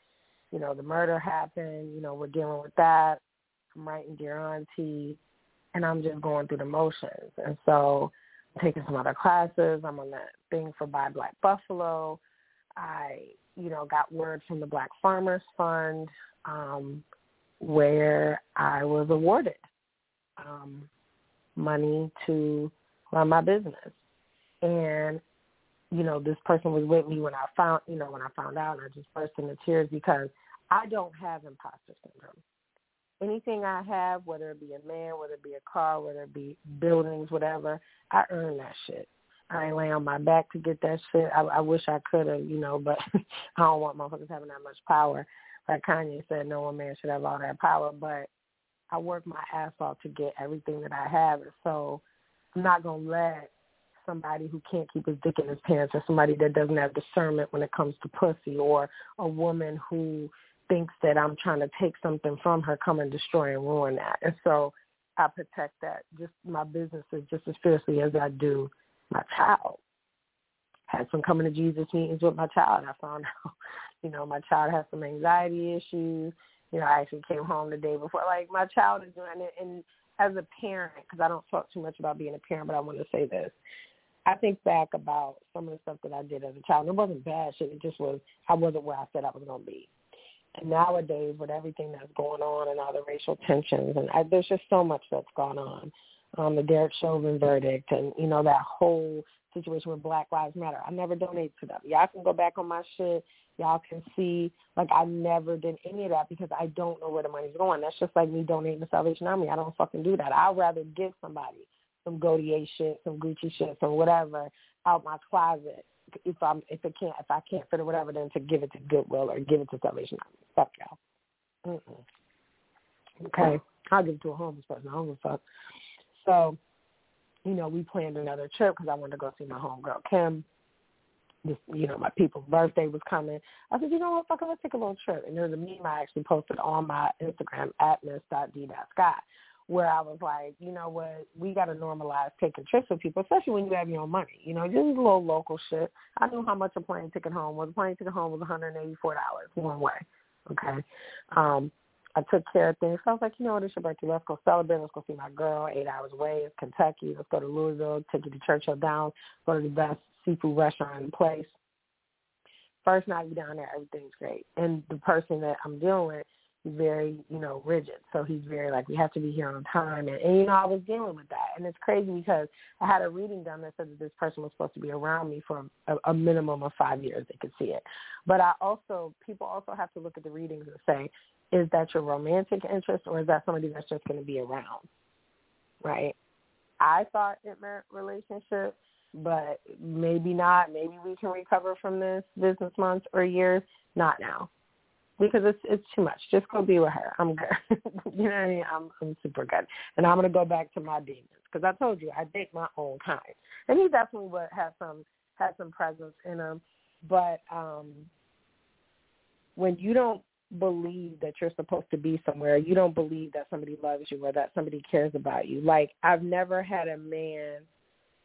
You know, the murder happened, you know, we're dealing with that. I'm writing Dear Auntie, and I'm just going through the motions. And so I'm taking some other classes. I'm on that thing for Buy Black Buffalo. I, you know, got word from the Black Farmers Fund um, where I was awarded um, money to run my business and you know this person was with me when I found you know when I found out and I just burst into tears because I don't have imposter syndrome. Anything I have, whether it be a man, whether it be a car, whether it be buildings, whatever, I earn that shit. I ain't lay on my back to get that shit. I, I wish I could have, you know, but I don't want motherfuckers having that much power. Like Kanye said, no one man should have all that power. But I work my ass off to get everything that I have, and so I'm not gonna let somebody who can't keep his dick in his pants or somebody that doesn't have discernment when it comes to pussy or a woman who thinks that I'm trying to take something from her come and destroy and ruin that. And so I protect that just my businesses just as fiercely as I do my child. Had some coming to Jesus meetings with my child. I found out, you know, my child has some anxiety issues. You know, I actually came home the day before. Like my child is doing it, and as a parent, because I don't talk too much about being a parent, but I want to say this. I think back about some of the stuff that I did as a child. It wasn't bad shit. It just was I wasn't where I said I was going to be. And nowadays, with everything that's going on and all the racial tensions, and I, there's just so much that's gone on. Um, the Derek Chauvin verdict, and you know that whole situation with Black Lives Matter. I never donate to them. Y'all can go back on my shit. Y'all can see, like, I never did any of that because I don't know where the money's going. That's just like me donating to Salvation Army. I don't fucking do that. I'd rather give somebody some Gaultier shit, some Gucci shit, some whatever out my closet. If I'm if it can't if I can't fit it whatever, then to give it to Goodwill or give it to Salvation Army. Fuck y'all. Mm-mm. Okay, I'll give it to a homeless person. I don't give a fuck. So, you know, we planned another trip because I wanted to go see my homegirl Kim. This, you know, my people's birthday was coming. I said, you know what, fuck it, let's take a little trip. And there's a meme I actually posted on my Instagram at miss.d.scott where I was like, you know what, we got to normalize taking trips with people, especially when you have your own money. You know, just a little local shit. I knew how much a plane ticket home was. A plane ticket home was $184 one way. Okay. Um, I took care of things. So I was like, you know what, it's your birthday. Let's go celebrate. Let's go see my girl. Eight hours away. It's Kentucky. Let's go to Louisville. Take you to Churchill Downs. Go to the best seafood restaurant in the place. First night we down there, everything's great. And the person that I'm dealing with, He's very, you know, rigid. So he's very like, we have to be here on time. And, and you know, I was dealing with that. And it's crazy because I had a reading done that said that this person was supposed to be around me for a, a minimum of five years. They could see it. But I also, people also have to look at the readings and say, is that your romantic interest or is that somebody that's just going to be around? Right? I thought it meant relationship, but maybe not. Maybe we can recover from this business months or years. Not now because it's it's too much. Just go be with her. I'm good. you know what I mean? I'm I'm super good, and I'm gonna go back to my demons because I told you I date my own kind, and he definitely would have some had some presence in him, but um when you don't believe that you're supposed to be somewhere, you don't believe that somebody loves you or that somebody cares about you. Like I've never had a man,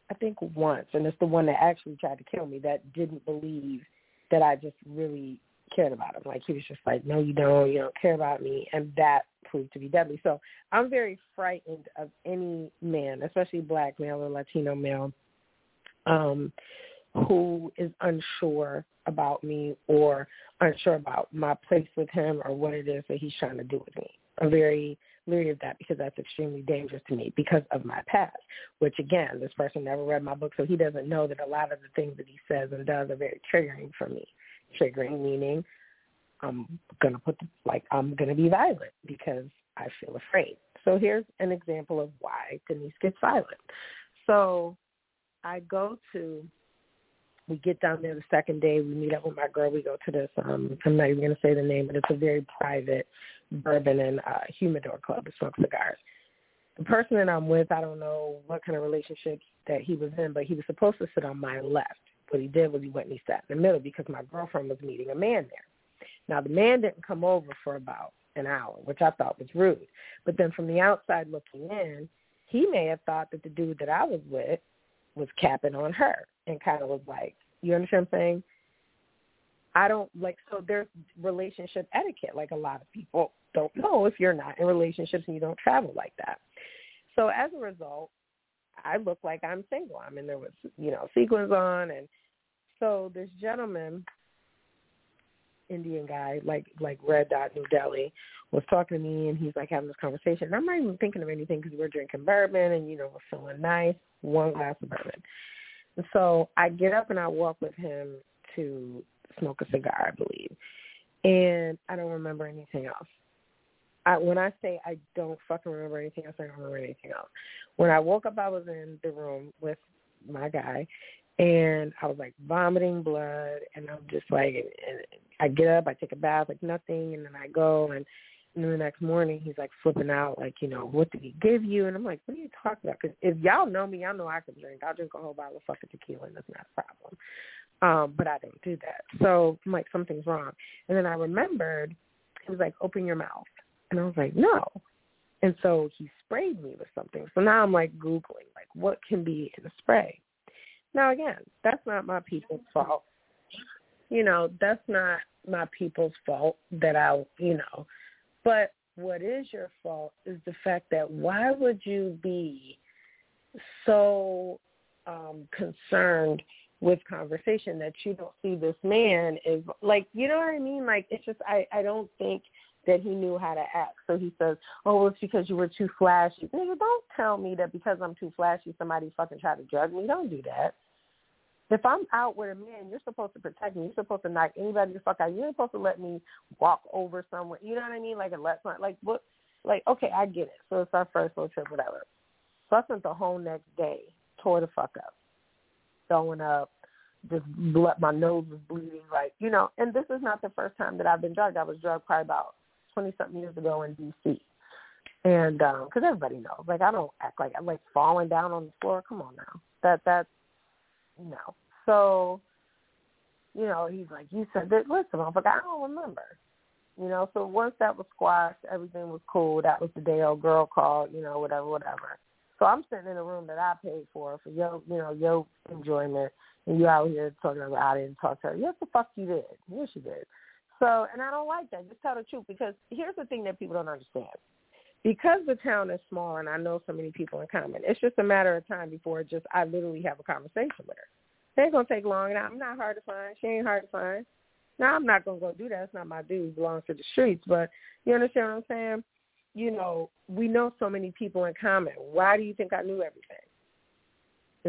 I think once, and it's the one that actually tried to kill me that didn't believe that I just really cared about him. Like he was just like, no, you don't. You don't care about me, and that proved to be deadly. So I'm very frightened of any man, especially black male or Latino male, um, who is unsure about me or unsure about my place with him or what it is that he's trying to do with me. I'm very leery of that because that's extremely dangerous to me because of my past, which again, this person never read my book, so he doesn't know that a lot of the things that he says and does are very triggering for me triggering, meaning I'm gonna put the, like I'm gonna be violent because I feel afraid. So here's an example of why Denise gets violent. So I go to we get down there the second day, we meet up with my girl, we go to this um I'm not even gonna say the name, but it's a very private bourbon and uh humidor club to smoke cigars. The person that I'm with, I don't know what kind of relationships that he was in, but he was supposed to sit on my left. What he did was he went and he sat in the middle because my girlfriend was meeting a man there. Now the man didn't come over for about an hour, which I thought was rude. But then from the outside looking in, he may have thought that the dude that I was with was capping on her and kind of was like, you understand what I'm saying? I don't like so there's relationship etiquette like a lot of people don't know if you're not in relationships and you don't travel like that. So as a result, I look like I'm single. I mean, there was, you know sequins on, and so this gentleman, Indian guy, like like Red Dot New Delhi, was talking to me, and he's like having this conversation. And I'm not even thinking of anything because we're drinking bourbon, and you know we're feeling nice, one glass of bourbon. And so I get up and I walk with him to smoke a cigar, I believe, and I don't remember anything else. I, when I say I don't fucking remember anything else, I don't remember anything else. When I woke up, I was in the room with my guy, and I was like vomiting blood, and I'm just like, and I get up, I take a bath, like nothing, and then I go, and, and then the next morning he's like flipping out, like, you know, what did he give you? And I'm like, what are you talking about? Because if y'all know me, y'all know I can drink. I'll drink a whole bottle of fucking tequila, and that's not a problem. Um, but I don't do that. So I'm like, something's wrong. And then I remembered, he was like, open your mouth. And I was like, no. And so he sprayed me with something. So now I'm like Googling, like, what can be in a spray? Now, again, that's not my people's fault. You know, that's not my people's fault that I, you know. But what is your fault is the fact that why would you be so um concerned with conversation that you don't see this man is like you know what I mean? Like it's just I I don't think that he knew how to act. So he says, "Oh, it's because you were too flashy." Nigga, don't tell me that because I'm too flashy, somebody fucking tried to drug me. Don't do that. If I'm out with a man, you're supposed to protect me. You're supposed to knock anybody the fuck out. You ain't supposed to let me walk over somewhere. You know what I mean? Like let's not like what? Like okay, I get it. So it's our first little trip, whatever. So I spent the whole next day tore the fuck up, throwing up, just blood. My nose was bleeding, like you know. And this is not the first time that I've been drugged. I was drugged probably about twenty something years ago in D.C. And because um, everybody knows, like I don't act like I'm like falling down on the floor. Come on now, that that's no. So, you know, he's like, you said that. Listen, I'm like, I don't remember. You know, so once that was squashed, everything was cool. That was the day old girl called, you know, whatever, whatever. So I'm sitting in a room that I paid for for your, you know, your enjoyment, and you out here talking about I didn't talk to her. Yes, the fuck you did. Yes, you did. So, and I don't like that. Just tell the truth because here's the thing that people don't understand. Because the town is small and I know so many people in common, it's just a matter of time before just I literally have a conversation with her. It ain't gonna take long, and I'm not hard to find. She ain't hard to find. Now I'm not gonna go do that. It's not my dude. It belongs to the streets. But you understand what I'm saying? You know, we know so many people in common. Why do you think I knew everything?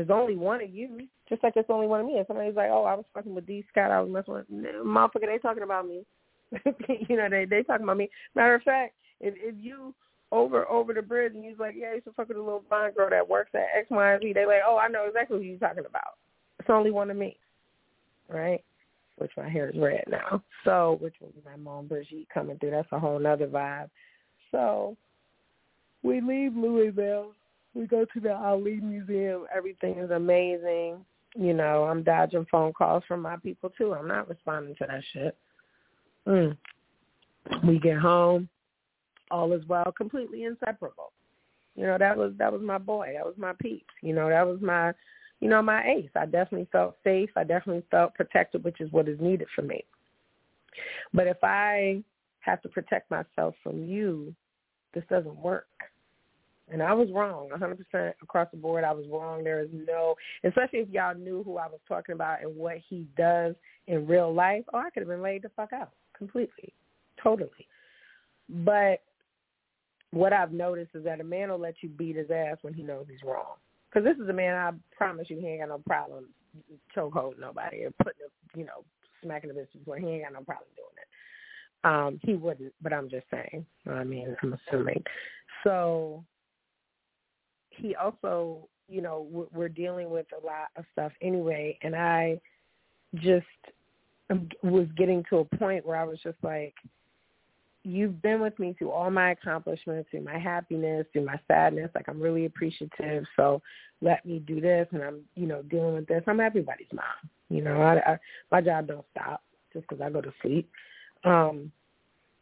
There's only one of you, just like there's only one of me. And somebody's like, "Oh, I was fucking with D. Scott. I was messing with motherfucker. They talking about me. you know, they they talking about me. Matter of fact, if if you over over the bridge and he's like, yeah, he's a fucking a little blonde girl that works at X, Y, and Z. They like, oh, I know exactly who you're talking about. It's only one of me, right? Which my hair is red now. So, which was my Maman Brigitte coming through. That's a whole nother vibe. So, we leave Louisville. We go to the Ali Museum. Everything is amazing. You know, I'm dodging phone calls from my people too. I'm not responding to that shit. Mm. We get home all is well, completely inseparable. You know, that was that was my boy. That was my peeps. You know, that was my you know, my ace. I definitely felt safe. I definitely felt protected, which is what is needed for me. But if I have to protect myself from you, this doesn't work. And I was wrong, 100% across the board. I was wrong. There is no, especially if y'all knew who I was talking about and what he does in real life. Oh, I could have been laid the fuck out completely, totally. But what I've noticed is that a man will let you beat his ass when he knows he's wrong. Because this is a man I promise you he ain't got no problem chokehold nobody or putting a, you know smacking a bitch before he ain't got no problem doing it. Um, he wouldn't, but I'm just saying. I mean, I'm assuming. So he also, you know, we're dealing with a lot of stuff anyway, and I just was getting to a point where I was just like, you've been with me through all my accomplishments, through my happiness, through my sadness. Like I'm really appreciative. So let me do this, and I'm, you know, dealing with this. I'm everybody's mom. You know, I, I my job don't stop just because I go to sleep. Um,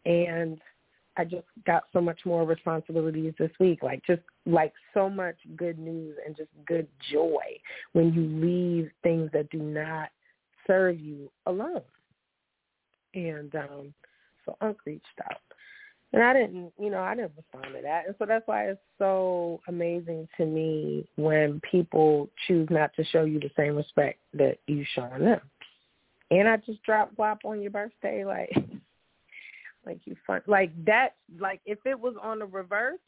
and I just got so much more responsibilities this week. Like just like so much good news and just good joy when you leave things that do not serve you alone. And um so Unc reached out. And I didn't, you know, I didn't respond to that. And so that's why it's so amazing to me when people choose not to show you the same respect that you showing them. And I just dropped WAP on your birthday, like, like you fun, like that, like if it was on the reverse,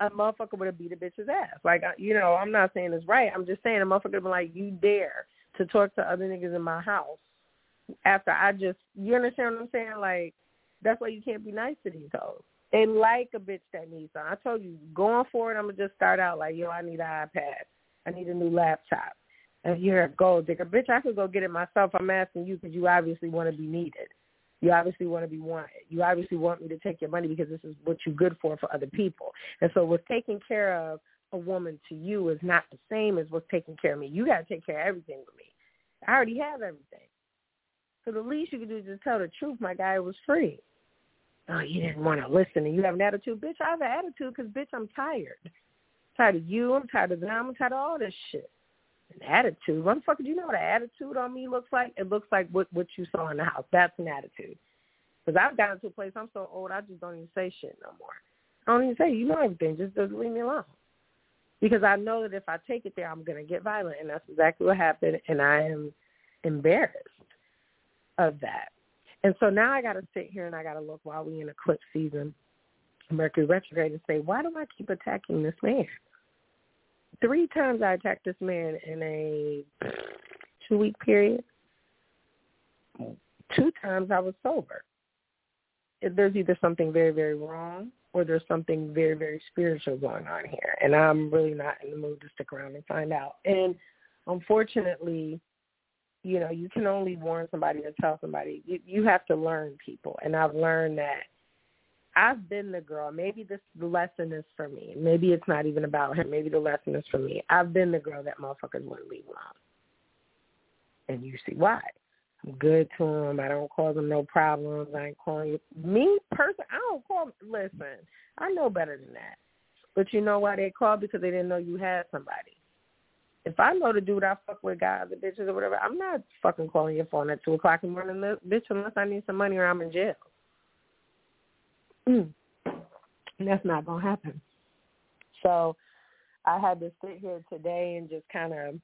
a motherfucker would have beat a bitch's ass. Like, you know, I'm not saying it's right. I'm just saying a motherfucker would be like, you dare to talk to other niggas in my house after I just, you understand what I'm saying? Like, that's why you can't be nice to these hoes. They like a bitch that needs something. I told you, going forward, I'm gonna just start out like, yo, I need an iPad. I need a new laptop. And you're a gold digger, bitch. I could go get it myself. I'm asking you because you obviously want to be needed. You obviously want to be wanted. You obviously want me to take your money because this is what you're good for for other people. And so, what's taking care of a woman to you is not the same as what's taking care of me. You got to take care of everything with me. I already have everything. So the least you can do is just tell the truth. My guy was free oh, you didn't want to listen and you have an attitude. Bitch, I have an attitude because, bitch, I'm tired. I'm tired of you. I'm tired of them. I'm tired of all this shit. An attitude. Motherfucker, do you know what an attitude on me looks like? It looks like what, what you saw in the house. That's an attitude. Because I've gotten to a place, I'm so old, I just don't even say shit no more. I don't even say, you know everything. Just, just leave me alone. Because I know that if I take it there, I'm to get violent. And that's exactly what happened. And I am embarrassed of that. And so now I got to sit here and I got to look while we in eclipse season, Mercury retrograde, and say, why do I keep attacking this man? Three times I attacked this man in a two-week period. Two times I was sober. There's either something very, very wrong or there's something very, very spiritual going on here. And I'm really not in the mood to stick around and find out. And unfortunately, you know, you can only warn somebody or tell somebody. You, you have to learn people, and I've learned that. I've been the girl. Maybe this the lesson is for me. Maybe it's not even about him. Maybe the lesson is for me. I've been the girl that motherfuckers wouldn't leave alone, and you see why. I'm good to him. I don't cause him no problems. I ain't calling you. Me, person, I don't call. Listen, I know better than that. But you know why they called? Because they didn't know you had somebody if I know the dude I fuck with guys or bitches or whatever, I'm not fucking calling your phone at two o'clock in the morning, bitch, unless I need some money or I'm in jail. Mm. That's not gonna happen. So I had to sit here today and just kind of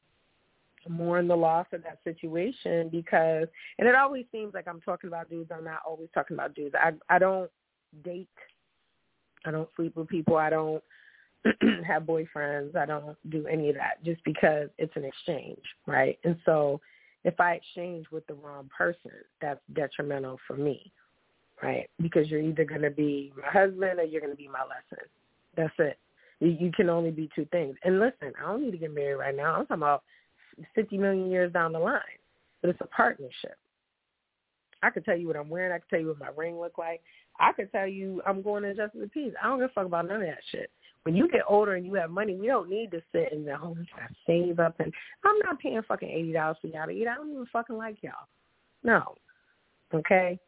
mourn the loss of that situation because and it always seems like I'm talking about dudes. I'm not always talking about dudes. I I don't date. I don't sleep with people. I don't have boyfriends. I don't do any of that just because it's an exchange, right? And so if I exchange with the wrong person, that's detrimental for me, right? Because you're either going to be my husband or you're going to be my lesson. That's it. You can only be two things. And listen, I don't need to get married right now. I'm talking about 50 million years down the line. But it's a partnership. I could tell you what I'm wearing. I could tell you what my ring look like. I could tell you I'm going to Justice of Peace. I don't give a fuck about none of that shit when you get older and you have money, we don't need to sit in the home and save up. And I'm not paying fucking eighty dollars for y'all to eat. I don't even fucking like y'all. No, okay.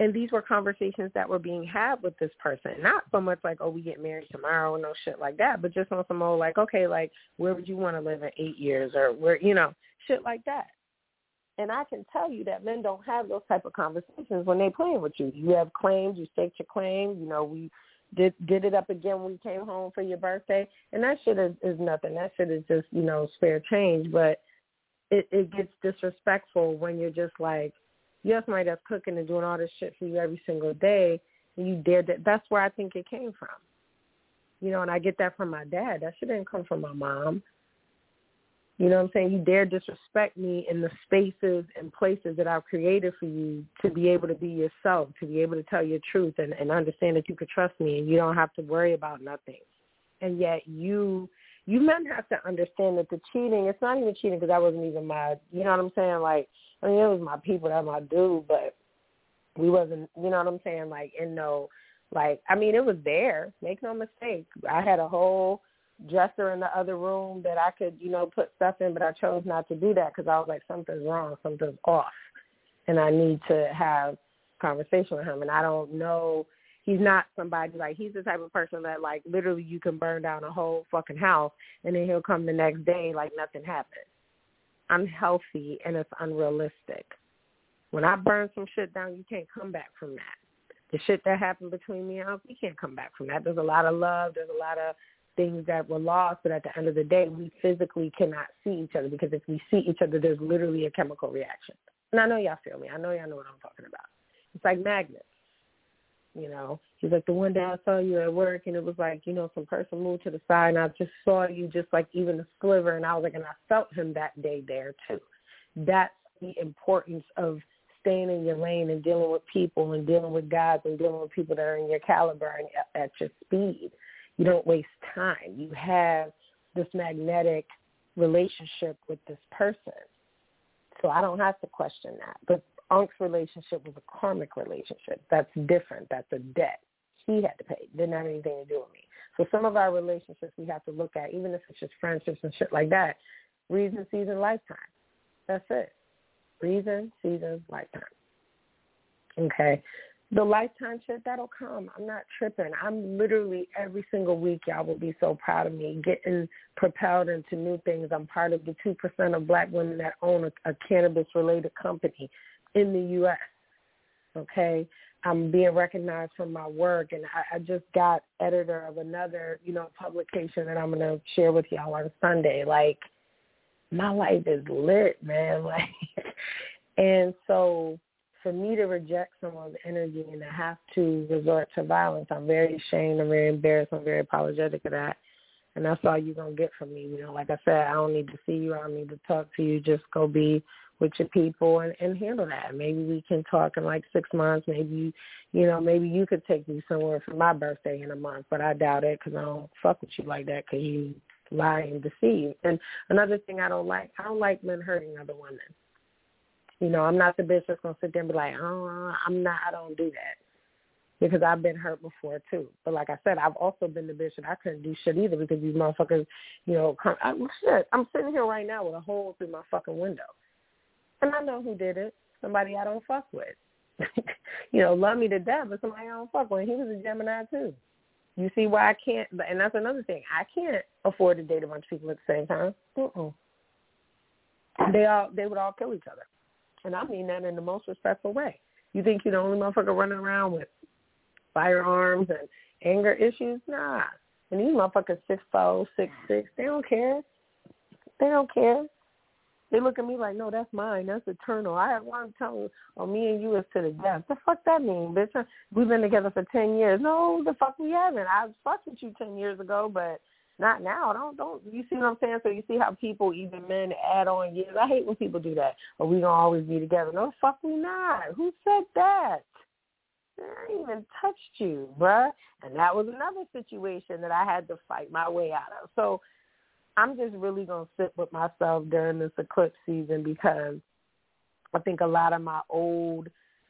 And these were conversations that were being had with this person. Not so much like, oh, we get married tomorrow and no shit like that, but just on some old like, okay, like where would you want to live in eight years or where, you know, shit like that. And I can tell you that men don't have those type of conversations when they playing with you. You have claims, you state your claim. You know, we did did it up again when you came home for your birthday, and that shit is, is nothing. That shit is just you know spare change, but it it gets disrespectful when you're just like you have somebody that's cooking and doing all this shit for you every single day, and you dare that. That's where I think it came from. You know, and I get that from my dad. That shit didn't come from my mom. You know what I'm saying? You dare disrespect me in the spaces and places that I've created for you to be able to be yourself, to be able to tell your truth and, and understand that you could trust me and you don't have to worry about nothing. And yet you you men have to understand that the cheating, it's not even cheating because that wasn't even my, you know what I'm saying? Like, I mean, it was my people, that my dude, but we wasn't, you know what I'm saying? Like, in no, like, I mean, it was there. Make no mistake. I had a whole dresser in the other room that I could, you know, put stuff in, but I chose not to do that because I was like, something's wrong, something's off, and I need to have conversation with him. And I don't know, he's not somebody like he's the type of person that like literally you can burn down a whole fucking house and then he'll come the next day like nothing happened. I'm healthy and it's unrealistic. When I burn some shit down, you can't come back from that. The shit that happened between me and Uncle, you can't come back from that. There's a lot of love. There's a lot of things that were lost, but at the end of the day, we physically cannot see each other because if we see each other, there's literally a chemical reaction. And I know y'all feel me. I know y'all know what I'm talking about. It's like magnets. You know, he's like the one day I saw you at work, and it was like you know some person moved to the side, and I just saw you just like even a sliver, and I was like, and I felt him that day there too. That's the importance of staying in your lane and dealing with people and dealing with guys and dealing with people that are in your caliber and at your speed you don't waste time. You have this magnetic relationship with this person. So I don't have to question that. But Unc's relationship was a karmic relationship. That's different. That's a debt. He had to pay. Didn't have anything to do with me. So some of our relationships we have to look at, even if it's just friendships and shit like that, reason, season, lifetime. That's it. Reason, season, lifetime. Okay the lifetime shit that'll come. I'm not tripping. I'm literally every single week y'all will be so proud of me getting propelled into new things. I'm part of the two percent of black women that own a, a cannabis related company in the US. Okay. I'm being recognized for my work and I, I just got editor of another, you know, publication that I'm gonna share with y'all on Sunday. Like my life is lit, man. Like and so for me to reject someone's energy and to have to resort to violence, I'm very ashamed. I'm very embarrassed. I'm very apologetic of that. And that's all you're going to get from me. You know, like I said, I don't need to see you. I don't need to talk to you. Just go be with your people and, and handle that. Maybe we can talk in like six months. Maybe, you know, maybe you could take me somewhere for my birthday in a month. But I doubt it because I don't fuck with you like that because you lie and deceive. And another thing I don't like, I don't like men hurting other women. You know, I'm not the bitch that's gonna sit there and be like, oh, I'm not. I don't do that because I've been hurt before too. But like I said, I've also been the bitch that I couldn't do shit either because these motherfuckers, you know, come, I, shit. I'm sitting here right now with a hole through my fucking window, and I know who did it. Somebody I don't fuck with. you know, love me to death, but somebody I don't fuck with. He was a Gemini too. You see why I can't? And that's another thing. I can't afford to date a bunch of people at the same time. They all they would all kill each other. And I mean that in the most respectful way. You think you're the only motherfucker running around with firearms and anger issues? Nah. And these motherfuckers six four, six six, they don't care. They don't care. They look at me like, no, that's mine. That's eternal. I have one tongue. Oh, uh, me and you is to the death. The fuck that mean, bitch? We've been together for ten years. No, the fuck we haven't. I fucked with you ten years ago, but not now. Don't don't. You see what I'm saying? So you see how people, even men, add on years. I hate when people do that. Or we gonna always be together. No, fuck we not. Who said that? I even touched you, bruh. And that was another situation that I had to fight my way out of. So I'm just really going to sit with myself during this eclipse season because I think a lot of my old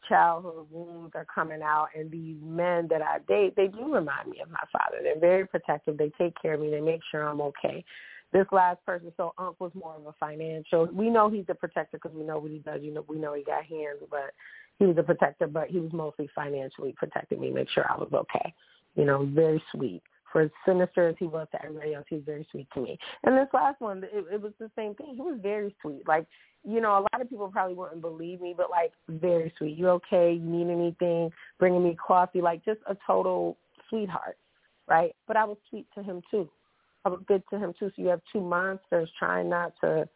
childhood wounds are coming out and these men that I date, they do remind me of my father. They're very protective. They take care of me. They make sure I'm okay. This last person, so Unc was more of a financial. We know he's a protector because we know what he does. You know, we know he got hands, but he was a protector. But he was mostly financially protecting me, make sure I was okay. You know, very sweet as sinister as he was to everybody else, he was very sweet to me. And this last one, it, it was the same thing. He was very sweet. Like, you know, a lot of people probably wouldn't believe me, but like very sweet. You okay? You need anything? Bringing me coffee, like just a total sweetheart, right? But I was sweet to him too. I was good to him too. So you have two monsters trying not to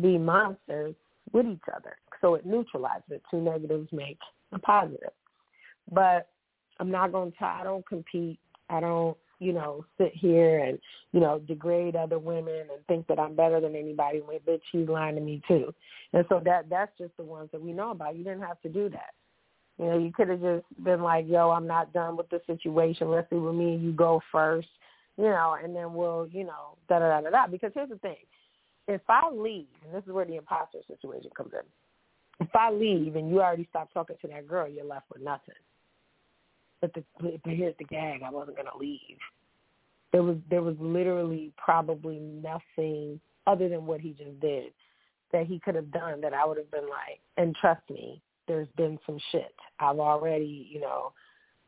be monsters with each other. So it neutralizes it. Two negatives make a positive. But I'm not going to, I don't compete. I don't you know, sit here and, you know, degrade other women and think that I'm better than anybody when bitch she's lying to me too. And so that that's just the ones that we know about. You didn't have to do that. You know, you could have just been like, Yo, I'm not done with the situation. Let's see with me and you go first, you know, and then we'll, you know, da da da da da. Because here's the thing. If I leave, and this is where the imposter situation comes in. If I leave and you already stopped talking to that girl, you're left with nothing. But the but here's the gag: I wasn't gonna leave. There was there was literally probably nothing other than what he just did that he could have done that I would have been like. And trust me, there's been some shit. I've already you know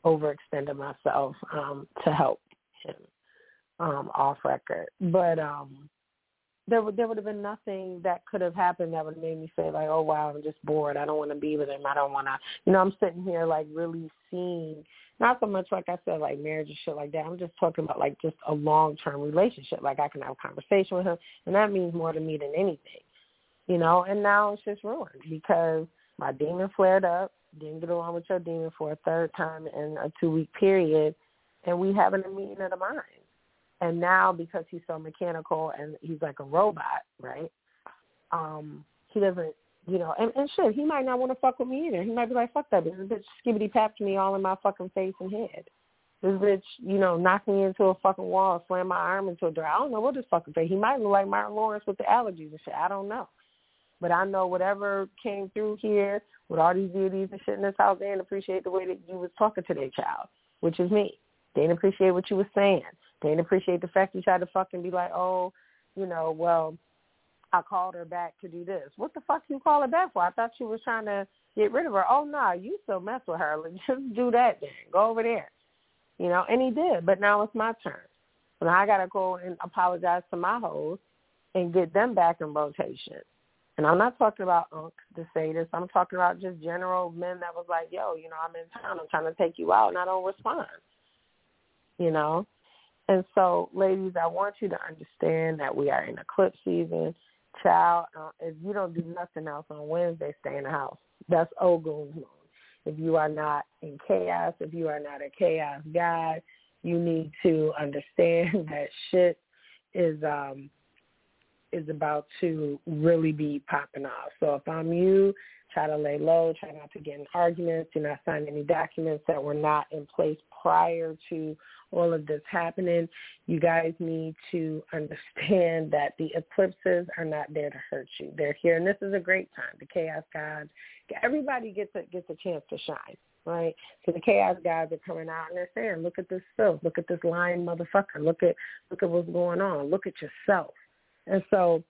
overextended myself um, to help him um, off record, but um, there would there would have been nothing that could have happened that would have made me say like, oh wow, I'm just bored. I don't want to be with him. I don't want to. You know, I'm sitting here like really seeing not so much like I said like marriage and shit like that. I'm just talking about like just a long term relationship. Like I can have a conversation with him, and that means more to me than anything. You know, and now it's just ruined because my demon flared up. Didn't get along with your demon for a third time in a two week period, and we having a meeting of the minds and now because he's so mechanical and he's like a robot, right? Um, he doesn't, you know, and, and shit, he might not want to fuck with me either. He might be like, fuck that, this bitch skibbity papped me all in my fucking face and head. This bitch, you know, knocked me into a fucking wall, slammed my arm into a door. I don't know what this fucking thing. He might look like Martin Lawrence with the allergies and shit. I don't know. But I know whatever came through here with all these beauties and shit in this house, they didn't appreciate the way that you was talking to their child, which is me. They didn't appreciate what you was saying. They didn't appreciate the fact you tried to fucking be like, oh, you know, well, I called her back to do this. What the fuck you call her back for? I thought you was trying to get rid of her. Oh no, nah, you still mess with her. Like, just do that then. Go over there. You know, and he did. But now it's my turn. And I gotta go and apologize to my hoes and get them back in rotation. And I'm not talking about Unc to say this. I'm talking about just general men that was like, yo, you know, I'm in town. I'm trying to take you out, and I don't respond. You know, and so, ladies, I want you to understand that we are in eclipse season. Child, uh, if you don't do nothing else on Wednesday, stay in the house. That's Ogun's moon. If you are not in chaos, if you are not a chaos guy, you need to understand that shit is um is about to really be popping off. So if I'm you, try to lay low, try not to get in arguments, do not sign any documents that were not in place prior to all of this happening. You guys need to understand that the eclipses are not there to hurt you. They're here, and this is a great time. The chaos gods, everybody gets a gets a chance to shine, right? So the chaos gods are coming out and they're saying, "Look at this filth. Look at this lying motherfucker. Look at look at what's going on. Look at yourself." And so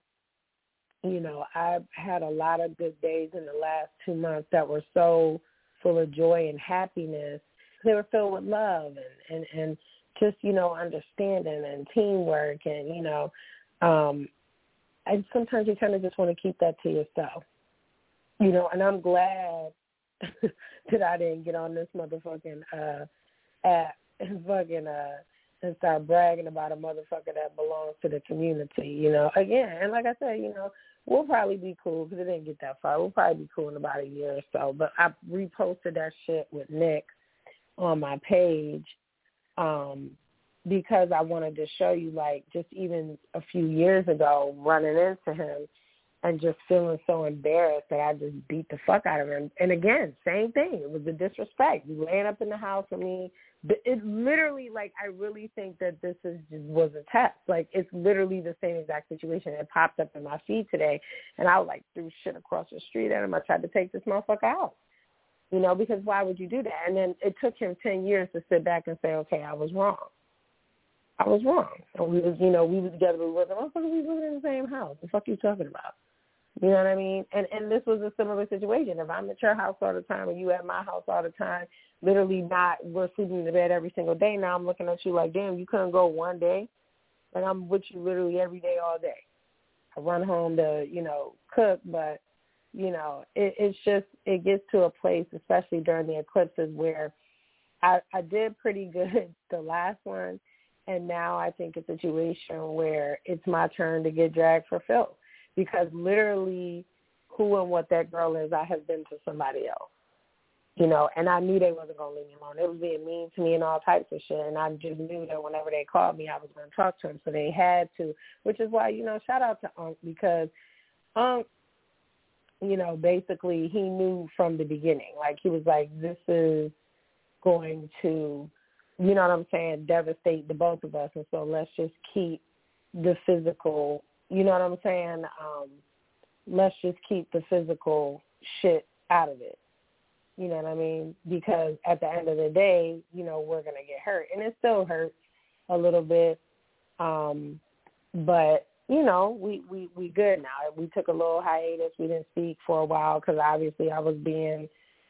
you know, I've had a lot of good days in the last two months that were so full of joy and happiness. They were filled with love and, and, and just, you know, understanding and teamwork and, you know, um and sometimes you kind of just want to keep that to yourself. You know, and I'm glad that I didn't get on this motherfucking uh app and fucking uh and start bragging about a motherfucker that belongs to the community, you know. Again, and like I said, you know, we'll probably be cool because it didn't get that far. We'll probably be cool in about a year or so. But I reposted that shit with Nick on my page um, because I wanted to show you, like, just even a few years ago, running into him and just feeling so embarrassed that I just beat the fuck out of him. And again, same thing. It was the disrespect. He ran up in the house with me. It literally, like, I really think that this is just was a test. Like, it's literally the same exact situation. It popped up in my feed today, and I like threw shit across the street at him. I tried to take this motherfucker out. You know, because why would you do that? And then it took him ten years to sit back and say, okay, I was wrong. I was wrong. And we was, you know, we was together. We wasn't. Motherfucker, we living in the same house. The fuck you talking about? You know what I mean? And and this was a similar situation. If I'm at your house all the time and you at my house all the time, literally not we're sleeping in the bed every single day. Now I'm looking at you like, damn, you couldn't go one day. Like I'm with you literally every day, all day. I run home to, you know, cook, but you know, it, it's just it gets to a place, especially during the eclipses, where I I did pretty good the last one, and now I think it's a situation where it's my turn to get dragged for filth because literally who and what that girl is, I have been to somebody else. You know, and I knew they wasn't gonna leave me alone. They was being mean to me and all types of shit, and I just knew that whenever they called me, I was gonna talk to them. So they had to, which is why you know, shout out to Unc because Unc, you know, basically he knew from the beginning. Like he was like, this is going to, you know what I'm saying, devastate the both of us, and so let's just keep the physical you know what I'm saying? Um, let's just keep the physical shit out of it. You know what I mean? Because at the end of the day, you know, we're gonna get hurt, and it still hurts a little bit. Um, but you know, we we we good now. We took a little hiatus. We didn't speak for a while because obviously I was being,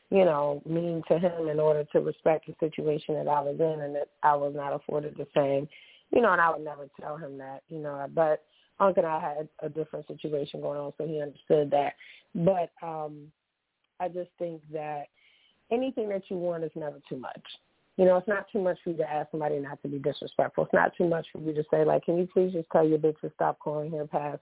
you know, mean to him in order to respect the situation that I was in, and that I was not afforded the same. You know, and I would never tell him that. You know, but Unc and I had a different situation going on, so he understood that. But um, I just think that anything that you want is never too much. You know, it's not too much for you to ask somebody not to be disrespectful. It's not too much for you to say, like, can you please just tell your bitch to stop calling here past,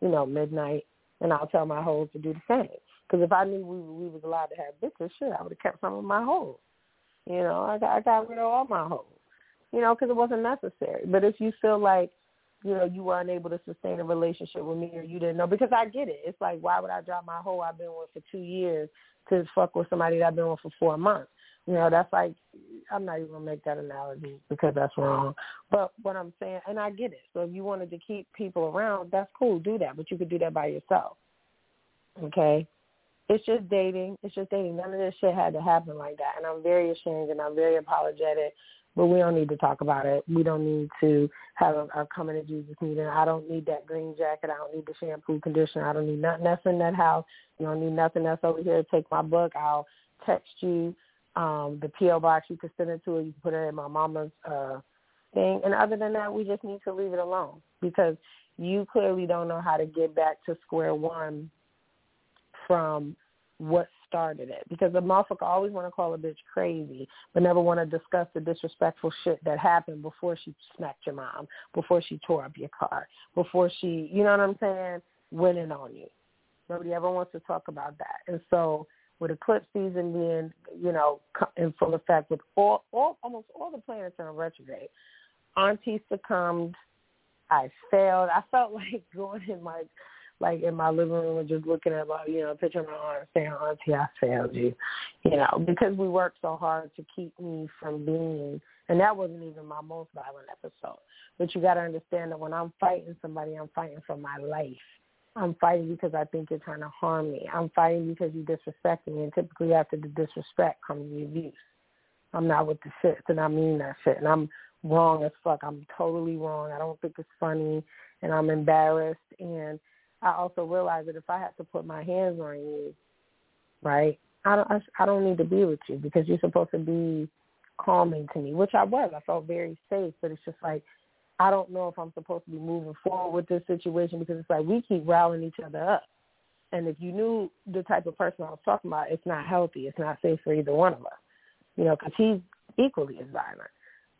you know, midnight, and I'll tell my hoes to do the same. Because if I knew we we was allowed to have bitches, shit, I would have kept some of my hoes. You know, I got I got rid of all my hoes. You know, because it wasn't necessary. But if you feel like you know, you weren't able to sustain a relationship with me or you didn't know because I get it. It's like why would I drop my hoe I've been with for two years to fuck with somebody that I've been with for four months? You know, that's like I'm not even gonna make that analogy because that's wrong. But what I'm saying and I get it. So if you wanted to keep people around, that's cool, do that. But you could do that by yourself. Okay? It's just dating. It's just dating. None of this shit had to happen like that. And I'm very ashamed and I'm very apologetic but we don't need to talk about it. We don't need to have a, a coming to Jesus meeting. I don't need that green jacket. I don't need the shampoo, conditioner. I don't need nothing else in that house. You don't need nothing else over here. Take my book. I'll text you um, the PO box. You can send it to her. You can put it in my mama's uh, thing. And other than that, we just need to leave it alone because you clearly don't know how to get back to square one from what started it because the motherfucker always want to call a bitch crazy, but never want to discuss the disrespectful shit that happened before she smacked your mom, before she tore up your car, before she, you know what I'm saying, went in on you. Nobody ever wants to talk about that. And so with eclipse season being, you know, in full effect with all, all almost all the planets in retrograde, Auntie succumbed. I failed. I felt like going in my like in my living room and just looking at my, you know, picture my aunt saying, Auntie, I failed you, you know, because we worked so hard to keep me from being, and that wasn't even my most violent episode. But you got to understand that when I'm fighting somebody, I'm fighting for my life. I'm fighting because I think you're trying to harm me. I'm fighting because you disrespect me, and typically after the disrespect comes the abuse. I'm not with the shit, and I mean that shit, and I'm wrong as fuck. I'm totally wrong. I don't think it's funny, and I'm embarrassed, and I also realized that if I have to put my hands on you, right, I don't, I, I don't need to be with you because you're supposed to be calming to me, which I was. I felt very safe, but it's just like I don't know if I'm supposed to be moving forward with this situation because it's like we keep riling each other up. And if you knew the type of person I was talking about, it's not healthy. It's not safe for either one of us, you know, because he's equally as violent.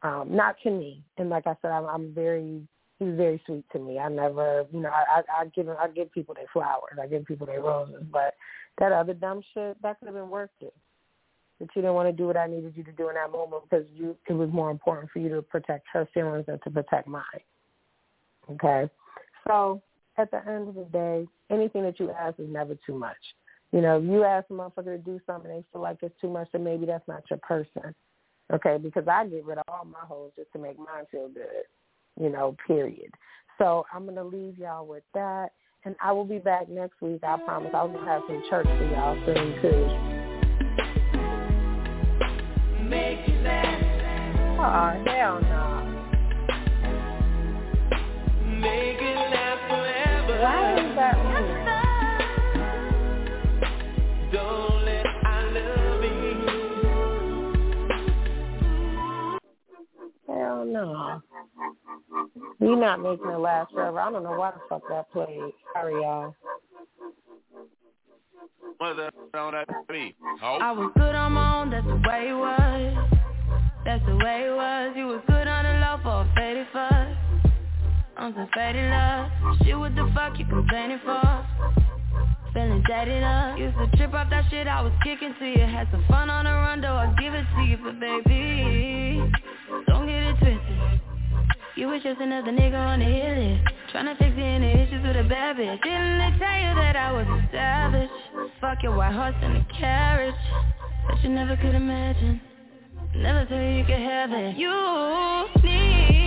Um, not to me. And like I said, I'm, I'm very he's very sweet to me. I never, you know, I, I, I give I give people their flowers, I give people their roses, but that other dumb shit that could have been worth it. But you didn't want to do what I needed you to do in that moment because you it was more important for you to protect her feelings than to protect mine. Okay, so at the end of the day, anything that you ask is never too much. You know, if you ask a motherfucker to do something they feel like it's too much, then maybe that's not your person. Okay, because I get rid of all my hoes just to make mine feel good. You know, period. So I'm gonna leave y'all with that. And I will be back next week. I promise I will have some church for y'all soon too. Oh hell no. Why is that Hell no. You're not making it last forever. I don't know why the fuck that played. Sorry, y'all. What the hell that be? Oh. I was good on my own, that's the way it was. That's the way it was. You was good on the low for a faded fuss. On some faded love. Shit, what the fuck you complaining for? Feeling jaded up. Used to trip off that shit I was kicking to you. Had some fun on the run, though I give it to you, but baby, don't get it twisted. You was just another nigga on the hit list Tryna fix any issues with a bad bitch. Didn't they tell you that I was a savage? Fuck your white horse and a carriage That you never could imagine Never thought you could have it. You needed